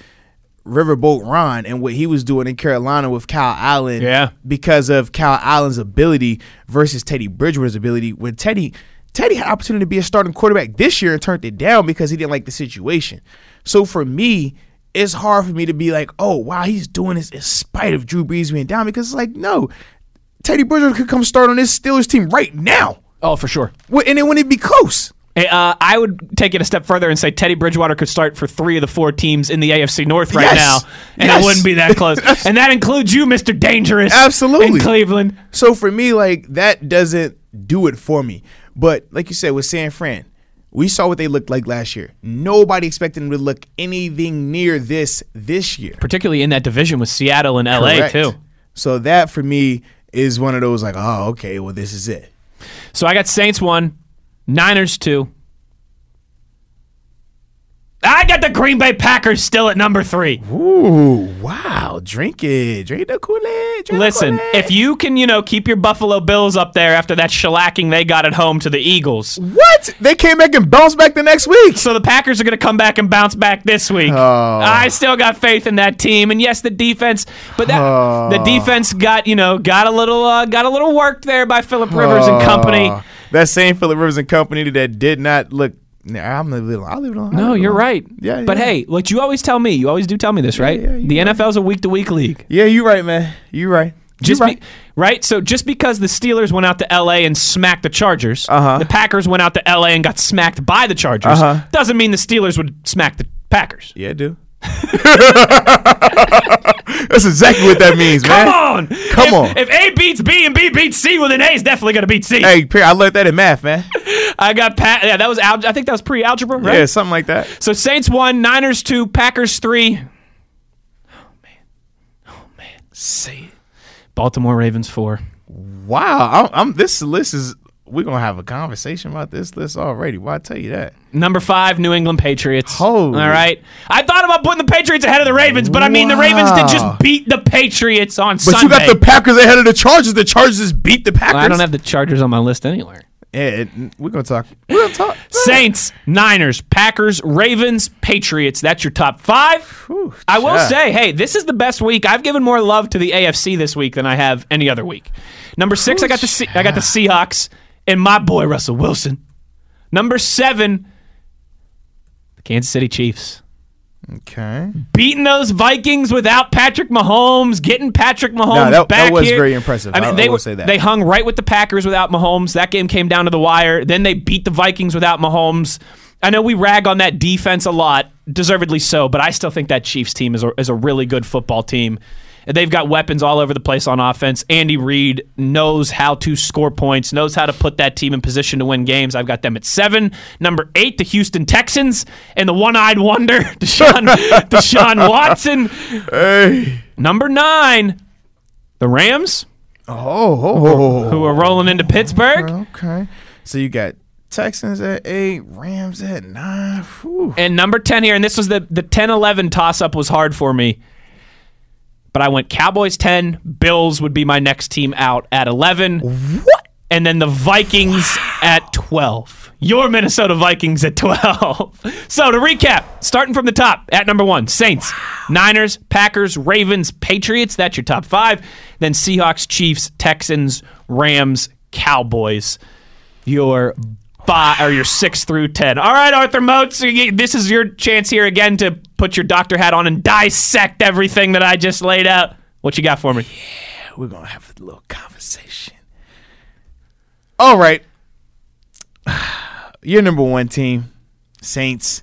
Riverboat Ron and what he was doing in Carolina with Kyle Allen Yeah. because of Kyle Allen's ability versus Teddy Bridgewater's ability. When Teddy Teddy had opportunity to be a starting quarterback this year and turned it down because he didn't like the situation. So for me, it's hard for me to be like, oh wow, he's doing this in spite of Drew Brees being down because it's like, no, Teddy Bridgewater could come start on this Steelers team right now. oh, for sure. And it wouldn't be close. Uh, I would take it a step further and say Teddy Bridgewater could start for three of the four teams in the AFC North right Yes. now, and Yes. it wouldn't be that close. [laughs] and that includes you, Mister Dangerous, Absolutely. in Cleveland. So for me, like that doesn't do it for me. But like you said with San Fran, we saw what they looked like last year. Nobody expected them to look anything near this this year. Particularly in that division with Seattle and LA Correct. too. So that for me is one of those like, oh, okay, well this is it. So I got Saints one, Niners two. I got the Green Bay Packers still at number three. Ooh, wow, drink it, drink the Kool Aid. Listen, if you can, you know, keep your Buffalo Bills up there after that shellacking they got at home to the Eagles, what they came back and bounced back the next week. So the Packers are going to come back and bounce back this week. Oh. I still got faith in that team, and yes, the defense, but that Oh. the defense got you know got a little uh, got a little work there by Philip Rivers and company. That same Philip Rivers and company that did not look. Nah, I'm leaving it alone. I'll leave it alone. No, you're right. Yeah, but yeah. hey, like you always tell me, you always do tell me this, right? yeah, you're the right. NFL's a week to week league. Yeah, you're right, man. You're right. Just you're right. be, right. So just because the Steelers went out to LA and smacked the Chargers, Uh-huh. the Packers went out to LA and got smacked by the Chargers, Uh-huh. doesn't mean the Steelers would smack the Packers. Yeah, I do. [laughs] That's exactly what that means, man. Come on, Come If- on. If A beats B and B beats C, well then A is definitely going to beat C. Hey, Perry, I learned that in math, man. [laughs] I got Pat. Yeah, that was al- I think that was pre-algebra, right? Yeah, something like that. So Saints one, Niners two, Packers three. Oh man! Oh Say it. Baltimore Ravens four. Wow, I'm, I'm. This list is. We're gonna have a conversation about this list already. Why I tell you that? Number five, New England Patriots. Holy. All right. I thought about putting the Patriots ahead of the Ravens, but I mean the Ravens did just beat the Patriots on But Sunday. But you got the Packers ahead of the Chargers. The Chargers beat the Packers. I don't have the Chargers on my list anywhere. Yeah, it, we're gonna talk. We're gonna talk. [laughs] Saints, Niners, Packers, Ravens, Patriots. That's your top five. Whew, I will say, hey, this is the best week. I've given more love to the AFC this week than I have any other week. Number six, I got the I got the Seahawks and my boy Russell Wilson. Number seven, the Kansas City Chiefs. Okay. Beating those Vikings without Patrick Mahomes, getting Patrick Mahomes No, that- that was here. very impressive. I mean, I- I they will say that. they hung right with the Packers without Mahomes. That game came down to the wire. Then they beat the Vikings without Mahomes. I know we rag on that defense a lot, deservedly so, but I still think that Chiefs team is a, is a really good football team. They've got weapons all over the place on offense. Andy Reid knows how to score points, knows how to put that team in position to win games. I've got them at seven. Number eight, the Houston Texans, and the one-eyed wonder, [laughs] Deshaun, [laughs] Deshaun Watson. Hey. Number nine, the Rams, Oh, oh, who are oh, rolling into Pittsburgh. Oh, okay. So you got Texans at eight, Rams at nine. Whew. And number 10 here, and this was the, the 10 11 toss up was hard for me. But I went Cowboys 10, Bills would be my next team out at 11. What? And then the Vikings at 12. Your Minnesota Vikings at 12. [laughs] so to recap, starting from the top at number one Saints, Niners, Packers, Ravens, Patriots. That's your top five. Then Seahawks, Chiefs, Texans, Rams, Cowboys. Your five or your six through ten. All right, Arthur Moats, this is your chance here again to put your doctor hat on and dissect everything that I just laid out. What you got for me? Yeah, We're gonna have a little conversation. All right. [sighs] Your number one team, Saints.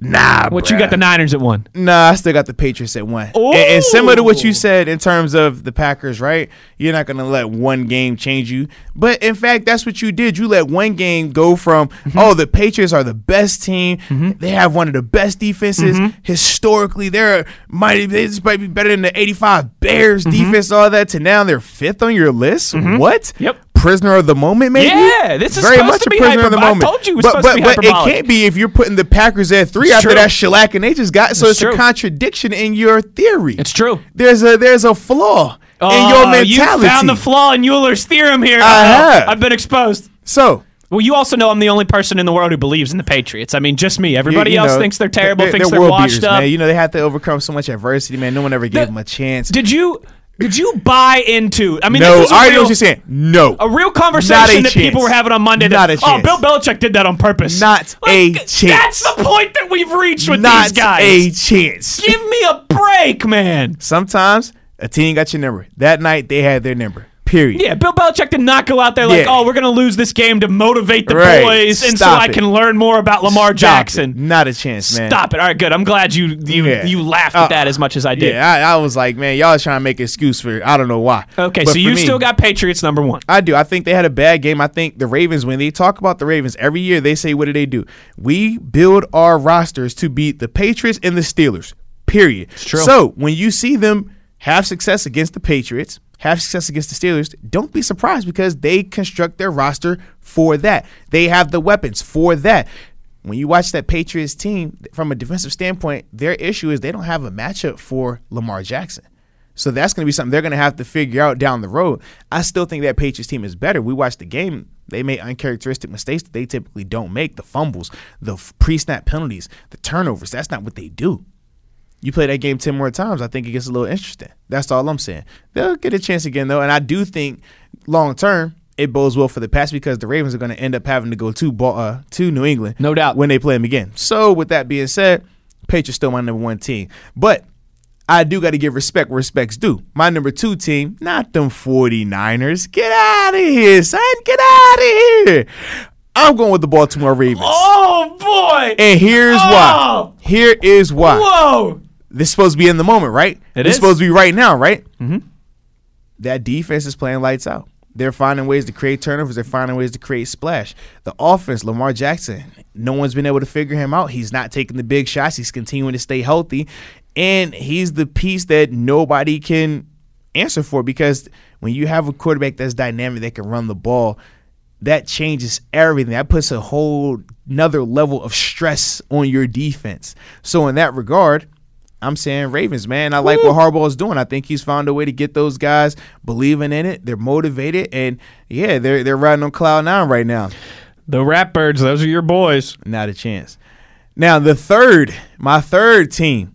Nah, What you got the Niners at one? Nah, I still got the Patriots at one. And, and similar to what you said in terms of the Packers, right? You're not gonna let one game change you. But in fact, that's what you did. You let one game go from mm-hmm. oh, the Patriots are the best team. Mm-hmm. They have one of the best defenses mm-hmm. historically. They're mighty. They might be better than the '85 Bears defense. All that to now they're fifth on your list. What? Yep. Prisoner of the moment, maybe. Yeah, this is very supposed much to a prisoner of the hyper- I moment. told you it was but, supposed to but, but it can't be if you're putting the Packers at three It's after true. that shellacking they just got. So It's it's, true. a contradiction in your theory. It's true. There's a there's a flaw in your Oh, mentality. You found the flaw in Euler's theorem here. I have. I've been exposed. so Well, you also know I'm the only person in the world who believes in the Patriots. I mean, just me. Everybody you- you else know, thinks they're terrible, they're, thinks they're they're, washed beaters, up. Man. You know they have to overcome so much adversity, man. No one ever gave them a chance. Did you did you buy into? I mean, no, this is a I already know what you're saying. No, a real conversation a that people were having on Monday. that, Not a Oh. Bill Belichick did that on purpose. Not a chance. That's the point that we've reached with not these guys. a chance. Give me a break, man. Sometimes a team got your number. That night they had their number. Period. Yeah, Bill Belichick did not go out there like, Yeah. oh, we're going to lose this game to motivate the Right. boys, and so Stop I can learn more about Lamar Stop Jackson. it. Not a chance, man. Stop it. All right, good. I'm glad you you Yeah. you laughed Uh, at that as much as I did. Yeah, I, I was like, man, y'all trying to make an excuse for I don't know why. Okay, But so you me- still got Patriots number one. I do. I think they had a bad game. I think the Ravens, when they talk about the Ravens every year, they say, what do they do? We build our rosters to beat the Patriots and the Steelers. Period. true. So when you see them have success against the Patriots, have success against the Steelers, don't be surprised because they construct their roster for that. They have the weapons for that. When you watch that Patriots team from a defensive standpoint, their issue is they don't have a matchup for Lamar Jackson. So that's going to be something they're going to have to figure out down the road. I still think that Patriots team is better. We watched the game. They made uncharacteristic mistakes that they typically don't make. The fumbles, the pre-snap penalties, the turnovers. That's not what they do. You play that game 10 more times, I think it gets a little interesting. That's all I'm saying. They'll get a chance again, though. And I do think long term, it bodes well for the Pats because the Ravens are going to end up having to go to, Bal- uh, to New England. No doubt. When they play them again. So, with that being said, Patriots still my number one team. But I do got to give respect where respect's due. My number two team, not them 49ers. Get out of here, son. Get out of here. I'm going with the Baltimore Ravens. Oh boy! And here's Oh! why. Here is why. Whoa! This is supposed to be in the moment, right? It this is. supposed to be right now, right? Mm-hmm. That defense is playing lights out. They're finding ways to create turnovers. They're finding ways to create splash. The offense, Lamar Jackson, no one's been able to figure him out. He's not taking the big shots. He's continuing to stay healthy. And he's the piece that nobody can answer for because when you have a quarterback that's dynamic that can run the ball, that changes everything. That puts a whole another level of stress on your defense. So in that regard, I'm saying Ravens, man. I like what Harbaugh is doing. I think he's found a way to get those guys believing in it. They're motivated, and yeah, they're they're riding on cloud nine right now. The Ratbirds, those are your boys. Not a chance. Now the third, my third team,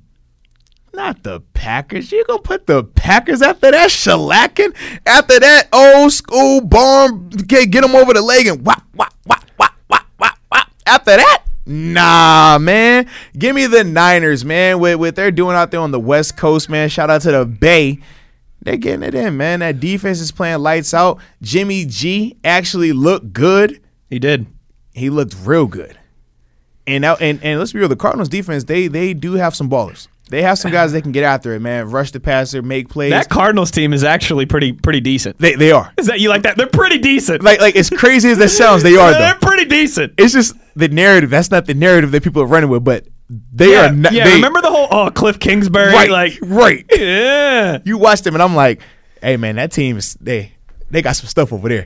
not the Packers. You gonna put the Packers after that shellacking? After that old school bomb, get get them over the leg and whop whop whop whop whop whop whop. After that, nah, man. Give me the Niners, man. With what they're doing out there on the West Coast, man. Shout out to the Bay. They're getting it in, man. That defense is playing lights out. Jimmy G actually looked good He did. he looked real good. And now, and, and let's be real, the Cardinals defense they they do have some ballers. They have some guys that can get after it, man. Rush the passer, make plays. That Cardinals team is actually pretty pretty decent. they they are. Is that you like that? They're pretty decent. Like like as crazy as that [laughs] sounds, they are They're though. pretty decent. It's just the narrative. That's not the narrative that people are running with, but they yeah, are not. yeah. they- remember the whole oh Cliff Kingsbury right, like right. [laughs] yeah. You watch them, and I'm like, hey man, that team is they they got some stuff over there.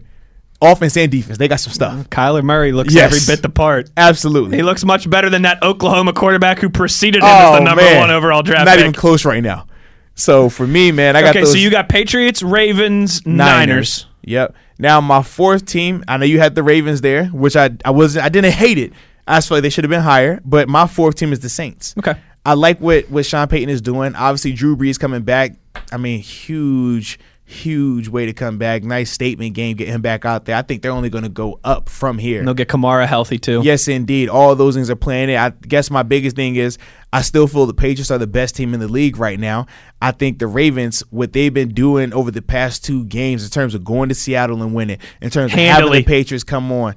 Offense and defense, they got some stuff. Mm, Kyler Murray looks Yes. every bit the part. Absolutely. He looks much better than that Oklahoma quarterback who preceded him as oh, the number Oh, man. one overall draft Not pick. even close right now. So for me, man, I got okay, those so you got Patriots, Ravens, Niners. Yep. Now my fourth team, I know you had the Ravens there, which I I wasn't I didn't hate it. I feel like they should have been higher. But my fourth team is the Saints. Okay. I like what what Sean Payton is doing. Obviously, Drew Brees coming back. I mean, huge, huge way to come back. Nice statement game, get him back out there. I think they're only going to go up from here. And they'll get Kamara healthy too. Yes, indeed. All those things are playing it. I guess my biggest thing is I still feel the Patriots are the best team in the league right now. I think the Ravens, what they've been doing over the past two games in terms of going to Seattle and winning, in terms of having the Patriots come on,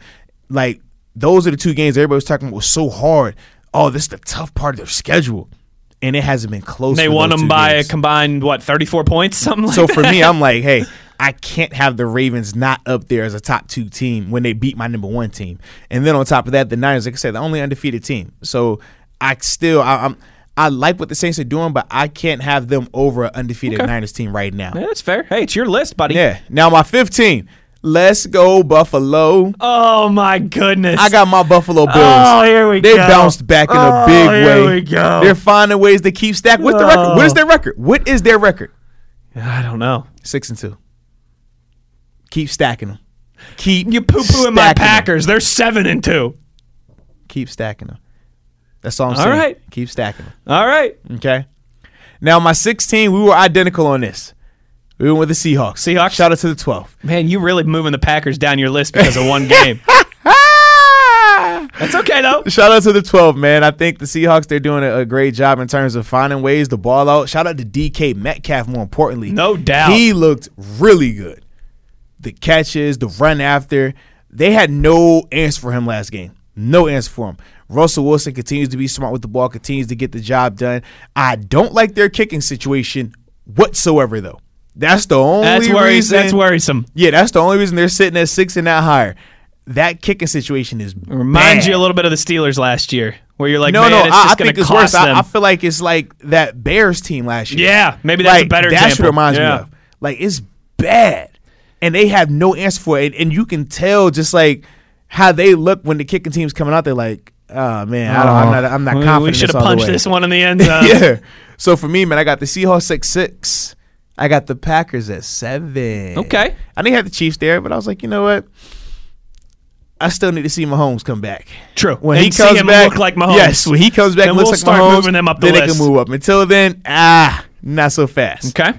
like those are the two games everybody was talking about was so hard. Oh, this is the tough part of their schedule. And it hasn't been close. They won them by games. a combined what thirty four points, [laughs] something like So that. for me, I'm like, hey, I can't have the Ravens not up there as a top two team when they beat my number one team. And then on top of that, the Niners, like I said, the only undefeated team. So I still, I, I'm, I like what the Saints are doing, but I can't have them over an undefeated Okay. Niners team right now. Yeah, that's fair. Hey, it's your list, buddy. Yeah. Now my 15. Let's go Buffalo. Oh my goodness. I got my Buffalo Bills. Oh, here we they go. They bounced back in a Oh, big here way. we go. They're finding ways to keep stack. What's the record? What is Oh. their record? What is their record? I don't know. Six and two. Keep stacking them. Keep You poo pooing my. Packers. They're seven and two. Keep stacking them. That's all I'm All saying. right. Keep stacking them. All right. Okay. Now my 16, we were identical on this. We went with the Seahawks. Seahawks? Shout out to the 12. Man, you really moving the Packers down your list because of one game. [laughs] That's okay though. Shout out to the 12, man. I think the Seahawks, they're doing a, a great job in terms of finding ways to ball out. Shout out to DK Metcalf, more importantly. No doubt. He looked really good. The catches, the run after, they had no answer for him last game. No answer for him. Russell Wilson continues to be smart with the ball, continues to get the job done. I don't like their kicking situation whatsoever, though. That's the only That's reason. That's worrisome. Yeah, that's the only reason they're sitting at six and not higher. That kicking situation is Reminds bad. you a little bit of the Steelers last year, where you're like, no, man, no, it's I, just I going think it's worse. I, I feel like it's like that Bears team last year. yeah, maybe that's like, a better that's example. what reminds yeah. me of. Like it's bad, and they have no answer for it. And you can tell just like how they look when the kicking team's coming out. They're like, oh man, I don't, I'm oh. not, I'm not We- confident. We should have punched this one in the end [laughs] zone. yeah. So for me, man, I got the Seahawks six six. I got the Packers at seven. Okay. I didn't have the Chiefs there, but I was like, you know what? I still need to see Mahomes come back. True. When And he see comes him back, look like Mahomes. Yes, when he comes back, and looks we'll like start Mahomes, moving them up the then list. they can move up. Until then, ah, not so fast. Okay.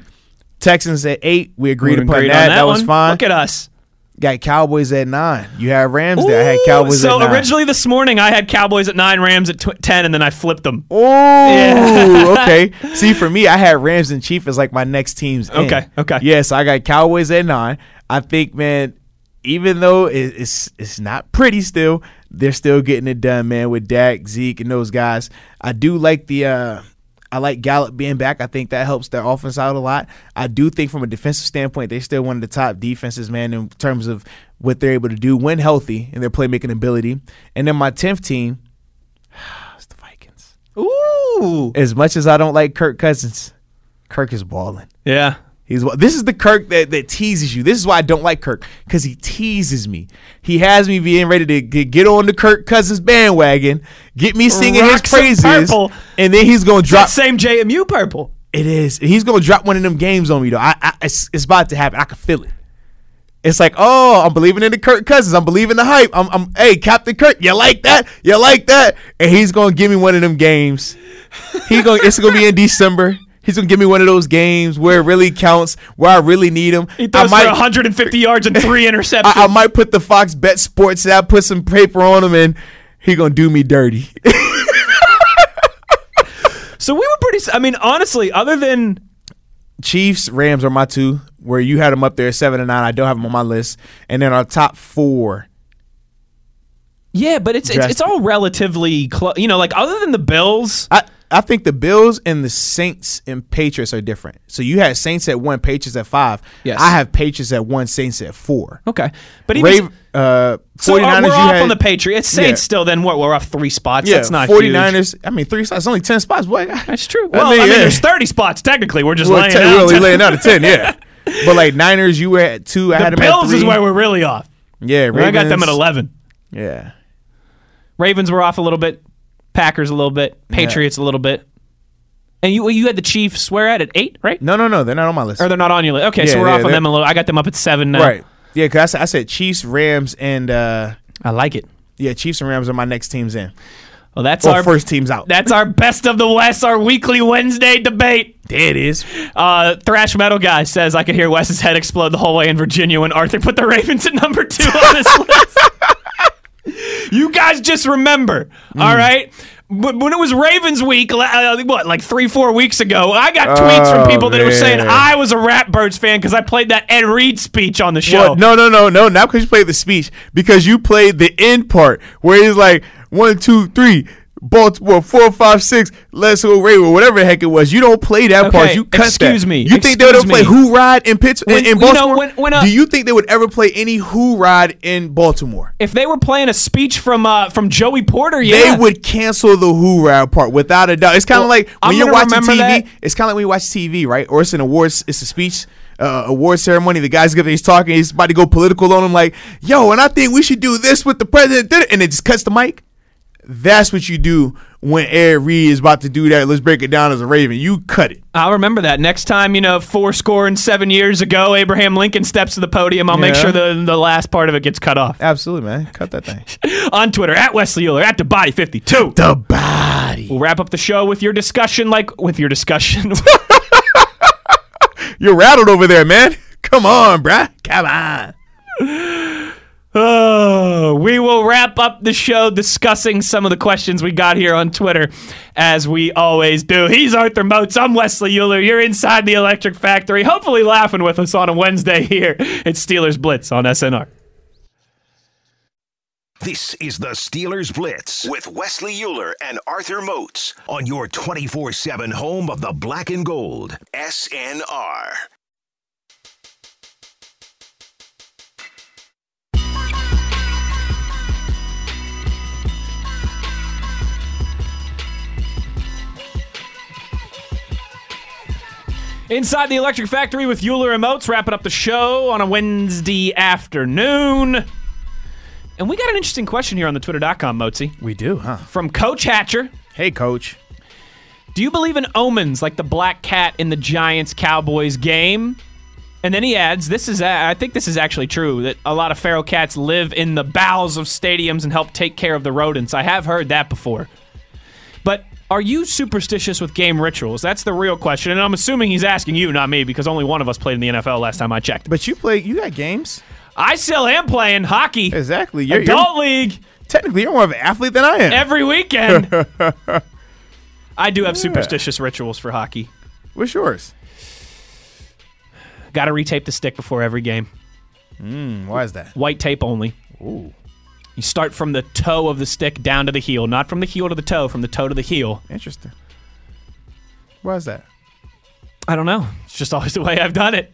Texans at eight. We agreed We upon agreed that. on That, was one. fine. Look at us. Got Cowboys at nine. You had Rams there. I had Cowboys so at nine. originally this morning I had Cowboys at nine, Rams at tw- ten, and then I flipped them. Oh, Yeah. okay. [laughs] See, for me, I had Rams and Chiefs as like my next teams. in. Okay, okay. Yeah, so I got Cowboys at nine. I think, man, even though it's it's not pretty still, they're still getting it done, man, with Dak, Zeke, and those guys. I do like the uh I like Gallup being back. I think that helps their offense out a lot. I do think from a defensive standpoint, they're still one of the top defenses, man, in terms of what they're able to do when healthy and their playmaking ability. And then my tenth team, [sighs] it's the Vikings. Ooh. As much as I don't like Kirk Cousins, Kirk is balling. Yeah. He's this is the Kirk that, that teases you. This is why I don't like Kirk because he teases me. He has me being ready to get, on the Kirk Cousins bandwagon, get me singing Rock his praises, and then he's gonna drop. That same JMU purple. It is. He's gonna drop one of them games on me though. I, I it's, it's about to happen. I can feel it. It's like, oh, I'm believing in the Kirk Cousins. I'm believing the hype. I'm, I'm, hey, Captain Kirk, you like that? You like that? And he's gonna give me one of them games. He going it's gonna be in December. He's gonna give me one of those games where it really counts, where I really need him. He I throws might, for 150 yards and three [laughs] interceptions. I, I might put the Fox Bet Sports app, put some paper on him, and he gonna do me dirty. [laughs] so we were pretty. I mean, honestly, other than Chiefs, Rams are my two. Where you had them up there, seven and nine. I don't have them on my list. And then our top four. yeah, but it's it's, it's all relatively close. You know, like other than the Bills. I I think the Bills and the Saints and Patriots are different. So you had Saints at one, Patriots at five. Yes. I have Patriots at one, Saints at four. Okay, but even Rave, uh, 49ers, so uh, we're you off had, on the Patriots. Saints Yeah. still. Then what? We're off three spots. Yeah, That's not 49ers. I mean, three spots. Only ten spots. Boy, [laughs] That's true. Well, I mean, mean, yeah. there's 30 spots technically. We're just Well, laying ten, out. we're only laying out a ten. Yeah, [laughs] but like Niners, you were at two. I had the them at Bills is three. where we're really off. Yeah, Ravens, I got them at 11. Yeah, Ravens were off a little bit. Packers a little bit. Patriots a little bit. And you you had the Chiefs swear at at eight, right? no, no, no, they're not on my list. Or they're not on your list. Okay, so we're yeah, off on they're- them a little. I got them up at seven now. Right. Yeah, because I, said- I said Chiefs, Rams, and uh, I like it. yeah, Chiefs and Rams are my next teams in. Well, that's Or our first teams out. That's our best of the West, our weekly Wednesday debate. there it is. Uh, Thrash Metal Guy says I could hear Wes's head explode the whole way in Virginia when Arthur put the Ravens at number two on this [laughs] list. You guys just remember, Mm. all right? But when it was Ravens week, uh, what, like three, four weeks ago, I got tweets from Oh, people that were saying. I was a Ratbirds fan because I played that Ed Reed speech on the show. Well, no, no, no, no. Not because you played the speech, because you played the end part where he's like one, two, three, Baltimore, four, five, six, let's go Raven, whatever the heck it was. You don't play that Okay, part. You cut excuse that. me, You think they would excuse play. Who Ride in Pittsburgh in, in you know, Baltimore? when- when, uh, Do you think they would ever play any Who Ride in Baltimore? If they were playing a speech from uh, from Joey Porter, yeah. They would cancel the Who Ride part without a doubt. It's kind of Well, like I'm when you're watching TV. that. It's kind of like when you watch TV, right? Or it's an awards. It's a speech. Uh, award ceremony. The guy's gonna he's talking. He's about to go political on him. Like, yo, and I think we should do this with the president. And it just cuts the mic. That's what you do when Ed Reed is about to do that. Let's break it down as a Raven. You cut it. I'll remember that next time. You know, four score and seven years ago, Abraham Lincoln steps to the podium. I'll make sure the the last part of it gets cut off. Absolutely, man. Cut that thing. [laughs] On Twitter at Wesley Euler at the Body 52 the body. We'll wrap up the show with your discussion, like with your discussion. [laughs] [laughs] You're rattled over there, man. Come on, bruh. Come on. Oh, we will wrap up the show discussing some of the questions we got here on Twitter, as we always do. He's Arthur Moats. I'm Wesley Euler. You're inside the Electric Factory, hopefully laughing with us on a Wednesday here. It's Steelers Blitz on SNR. This is the Steelers Blitz with Wesley Euler and Arthur Moats on your 24 7 home of the black and gold. SNR. Inside the Electric Factory with Euler and Moats, wrapping up the show on a Wednesday afternoon. And we got an interesting question here on the twitter.com, Moatsy, We do, huh? from Coach Hatcher. Hey, coach. Do you believe in omens like the black cat in the Giants Cowboys game? And then he adds, "This is I think this is actually true that a lot of feral cats live in the bowels of stadiums and help take care of the rodents. I have heard that before. Are you superstitious with game rituals? That's the real question. And I'm assuming he's asking you, not me, because only one of us played in the NFL last time I checked. But you play. You got games. I still am playing hockey, Exactly. You're, adult you're league, technically you're more of an athlete than I am. every weekend. [laughs] I do have superstitious rituals for hockey. What's yours? Got to retape the stick before every game. Mm, why is that? White tape only. Ooh, You start from the toe of the stick down to the heel, not from the heel to the toe, from the toe to the heel. interesting. Why is that? I don't know. It's just always the way I've done it.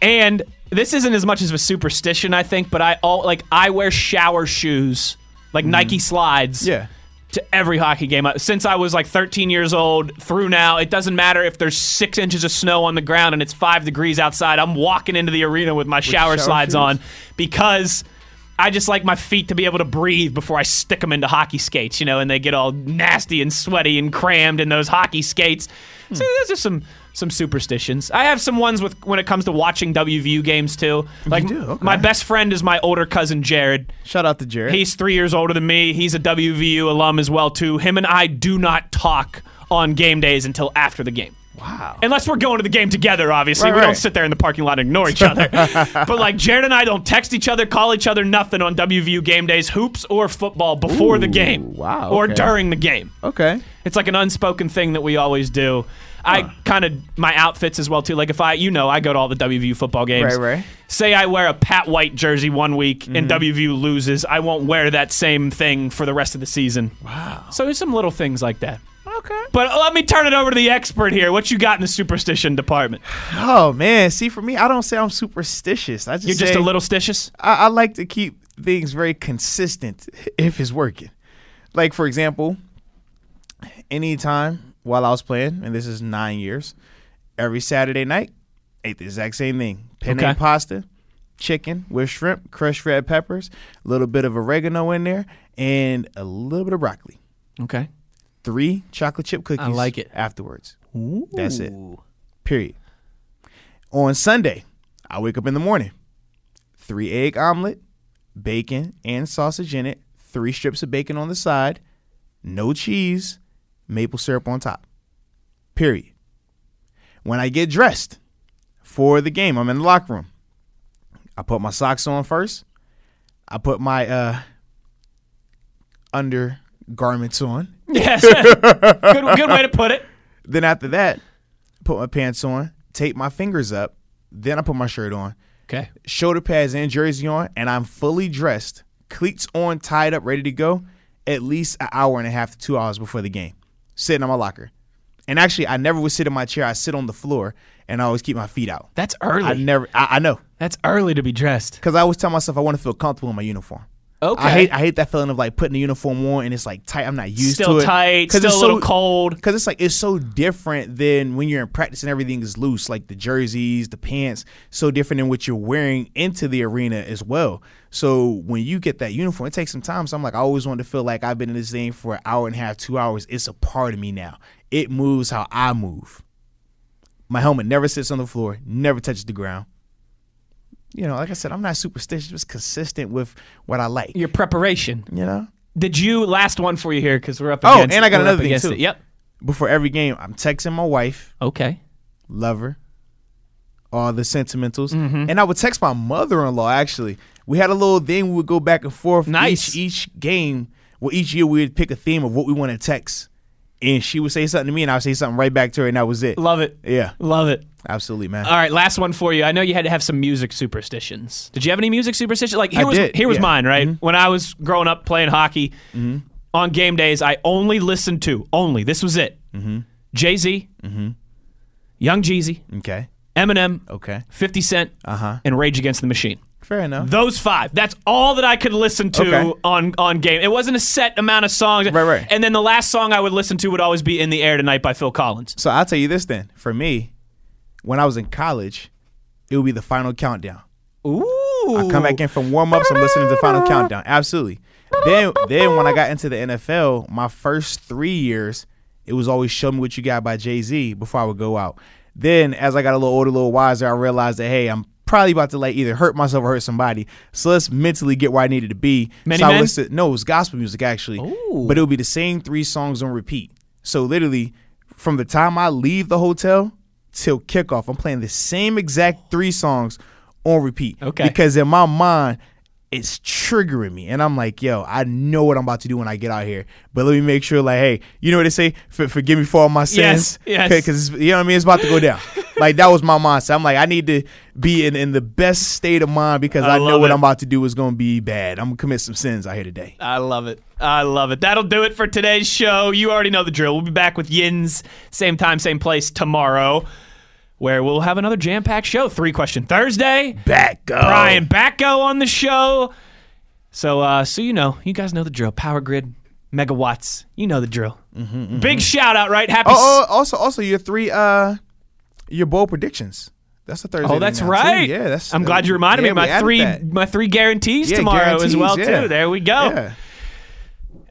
And this isn't as much as a superstition, I think, but I all like I wear shower shoes, like mm-hmm. Nike slides. Yeah. To every hockey game since I was like 13 years old through now. It doesn't matter if there's six inches of snow on the ground and it's five degrees outside. I'm walking into the arena with my shower, shower slides shoes? on because I just like my feet to be able to breathe before I stick them into hockey skates, you know, and they get all nasty and sweaty and crammed in those hockey skates. So hmm. those are some some superstitions. I have some ones with when it comes to watching WVU games too. Like do? Okay. my best friend is my older cousin Jared. Shout out to Jared. He's three years older than me. He's a WVU alum as well too. Him and I do not talk on game days until after the game. Wow. Unless we're going to the game together, obviously. Right, we don't sit there in the parking lot and ignore each other. [laughs] but like Jared and I don't text each other, call each other nothing on WVU game days, hoops or football before the game. wow, Or okay. during the game. Okay. It's like an unspoken thing that we always do. I kind of my outfits as well too. Like if I, you know, I go to all the WVU football games. Right, right. Say I wear a Pat White jersey one week and mm-hmm. WVU loses, I won't wear that same thing for the rest of the season. Wow. So there's some little things like that. Okay. But let me turn it over to the expert here. What you got in the superstition department? Oh man, see for me, I don't say I'm superstitious. I just You're just a little stitious. I, I like to keep things very consistent if it's working. Like for example, anytime while I was playing, and this is nine years, every Saturday night, ate the exact same thing: penne Okay. pasta, chicken with shrimp, crushed red peppers, a little bit of oregano in there, and a little bit of broccoli. Okay. Three chocolate chip cookies. I like it. Afterwards, that's it. Period. On Sunday, I wake up in the morning, three egg omelet, bacon and sausage in it, three strips of bacon on the side, no cheese, maple syrup on top. Period. When I get dressed for the game, I'm in the locker room. I put my socks on first. I put my uh undergarments on. [laughs] Yes. good, good way to put it. Then after that, put my pants on, tape my fingers up. Then I put my shirt on, Okay. shoulder pads and jersey on, and I'm fully dressed, cleats on, tied up, ready to go. At least an hour and a half to two hours before the game, sitting on my locker. And actually, I never would sit in my chair. I sit on the floor, and I always keep my feet out. That's early. I never. I, I know, That's early to be dressed. because I always tell myself I want to feel comfortable in my uniform. Okay. I hate I hate that feeling of like putting the uniform on and it's like tight. I'm not used Still to it. tight, 'Cause still it's a little so- cold. Cause it's like it's so different than when you're in practice and everything is loose, like the jerseys, the pants, so different than what you're wearing into the arena as well. So when you get that uniform, it takes some time. So I'm like, I always wanted to feel like I've been in this thing for an hour and a half, two hours. It's a part of me now. It moves how I move. My helmet never sits on the floor, never touches the ground. You know, like I said, I'm not superstitious, just consistent with what I like. Your preparation. You know? Did you last one for you here because we're up Oh, against and I got another thing, too. it. Yep. Before every game, I'm texting my wife. Okay. lover, all the sentimentals, Mm-hmm. and I would text my mother-in-law. Actually, we had a little thing we would go back and forth. Nice. Each, each game, well, each year we would pick a theme of what we want to text, and she would say something to me, and I would say something right back to her, and that was it. Love it. Yeah, Love it. absolutely, man. All right, last one for you. I know you had to have some music superstitions. Did you have any music superstitions? Like here I was did, here was yeah. Mm-hmm. mine, right? When I was growing up playing hockey, on game days, I only listened to only this was it. Mm-hmm. Jay Z, Young Jeezy, Okay, Eminem, okay, 50 Cent, Uh-huh. and Rage Against the Machine. Fair enough. Those five. That's all that I could listen to Okay. on on game. It wasn't a set amount of songs. Right, right. And then the last song I would listen to would always be "In the Air Tonight" by Phil Collins. So I'll tell you this then. For me, when I was in college, it would be the final countdown. Ooh. I come back in from warm ups. I'm listening to the Final Countdown. Absolutely. Then, then when I got into the NFL, my first three years, it was always "Show Me What You Got" by Jay Z before I would go out. Then, as I got a little older, a little wiser, I realized that hey, I'm probably about to like either hurt myself or hurt somebody. So let's mentally get where I needed to be. Many so I Men? listened- no, it was gospel music actually, Ooh. but it would be the same three songs on repeat. So literally, from the time I leave the hotel till kickoff, I'm playing the same exact three songs on repeat. Okay. Because in my mind, it's triggering me. And I'm like, yo, I know what I'm about to do when I get out here. But let me make sure, like, hey, you know what they say? For, forgive me for all my sins. Yes, yes. Because, you know what I mean? It's about to go down. [laughs] like, that was my mindset. I'm like, I need to be in, in the best state of mind because I I, know what it. I'm about to do is going to be bad. I'm going to commit some sins out here today. I love it. I love it. That'll do it for today's show. You already know the drill. We'll be back with Yins, same time, same place tomorrow, where we'll have another jam packed show. Three question Thursday. Back up. Brian Backo on the show. So, uh, so you know, you guys know the drill. Power grid, megawatts. You know the drill. Big shout out, right? Happy. Mm-hmm, Oh, oh, also, also your three, uh, your bold predictions. That's the Thursday. Oh, that's too. right. Yeah, that's. I'm glad you reminded yeah, me. My three, that. my three guarantees Yeah, tomorrow as well yeah. too. There we go.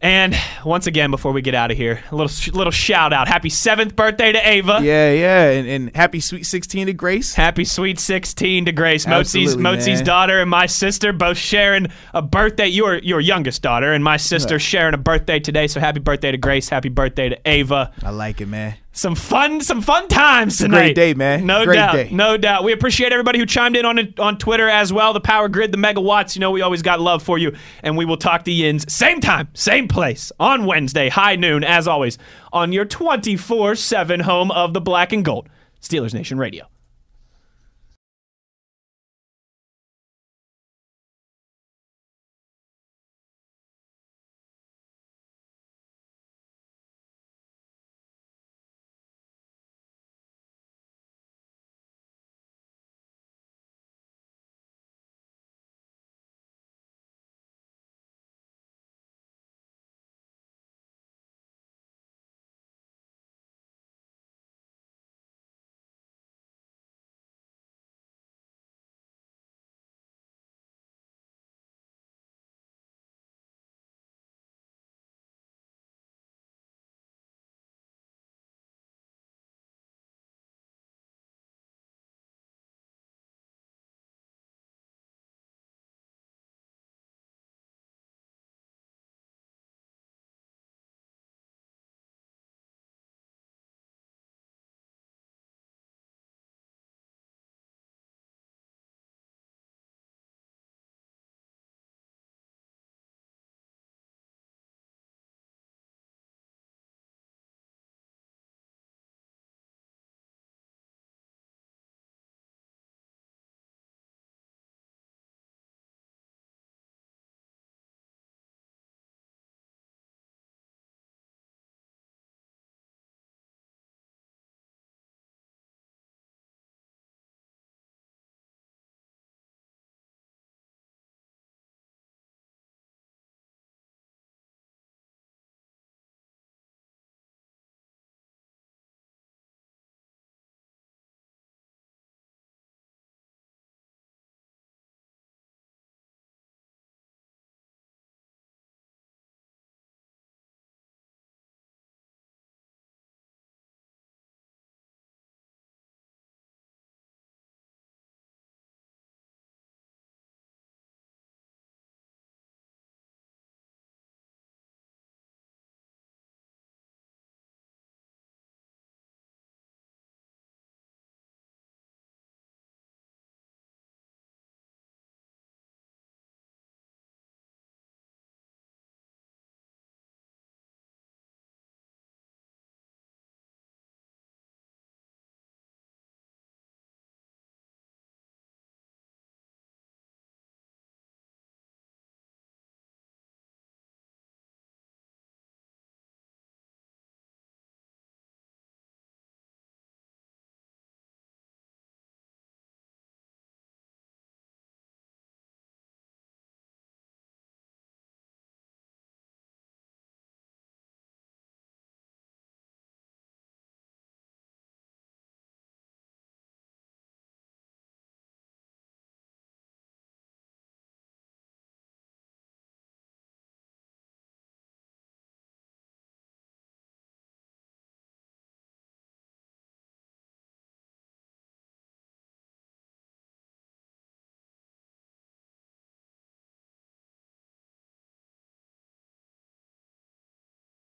And once again, before we get out of here, a little little shout out. Happy seventh birthday to Ava. Yeah, yeah, and, and happy sweet sixteen to Grace. Happy sweet 16 to Grace, Moatsy's, Moatsy's daughter and my sister both sharing a birthday. Your your youngest daughter and my sister sharing a birthday today. So happy birthday to Grace. Happy birthday to Ava. I like it, man. Some fun, some fun times tonight. great day, man. No Great doubt, day. no doubt. We appreciate everybody who chimed in on it on Twitter as well. The Power Grid, the Megawatts. You know we always got love for you, and we will talk to Yins same time, same place on Wednesday, high noon, as always, on your twenty four seven home of the Black and Gold, Steelers Nation Radio.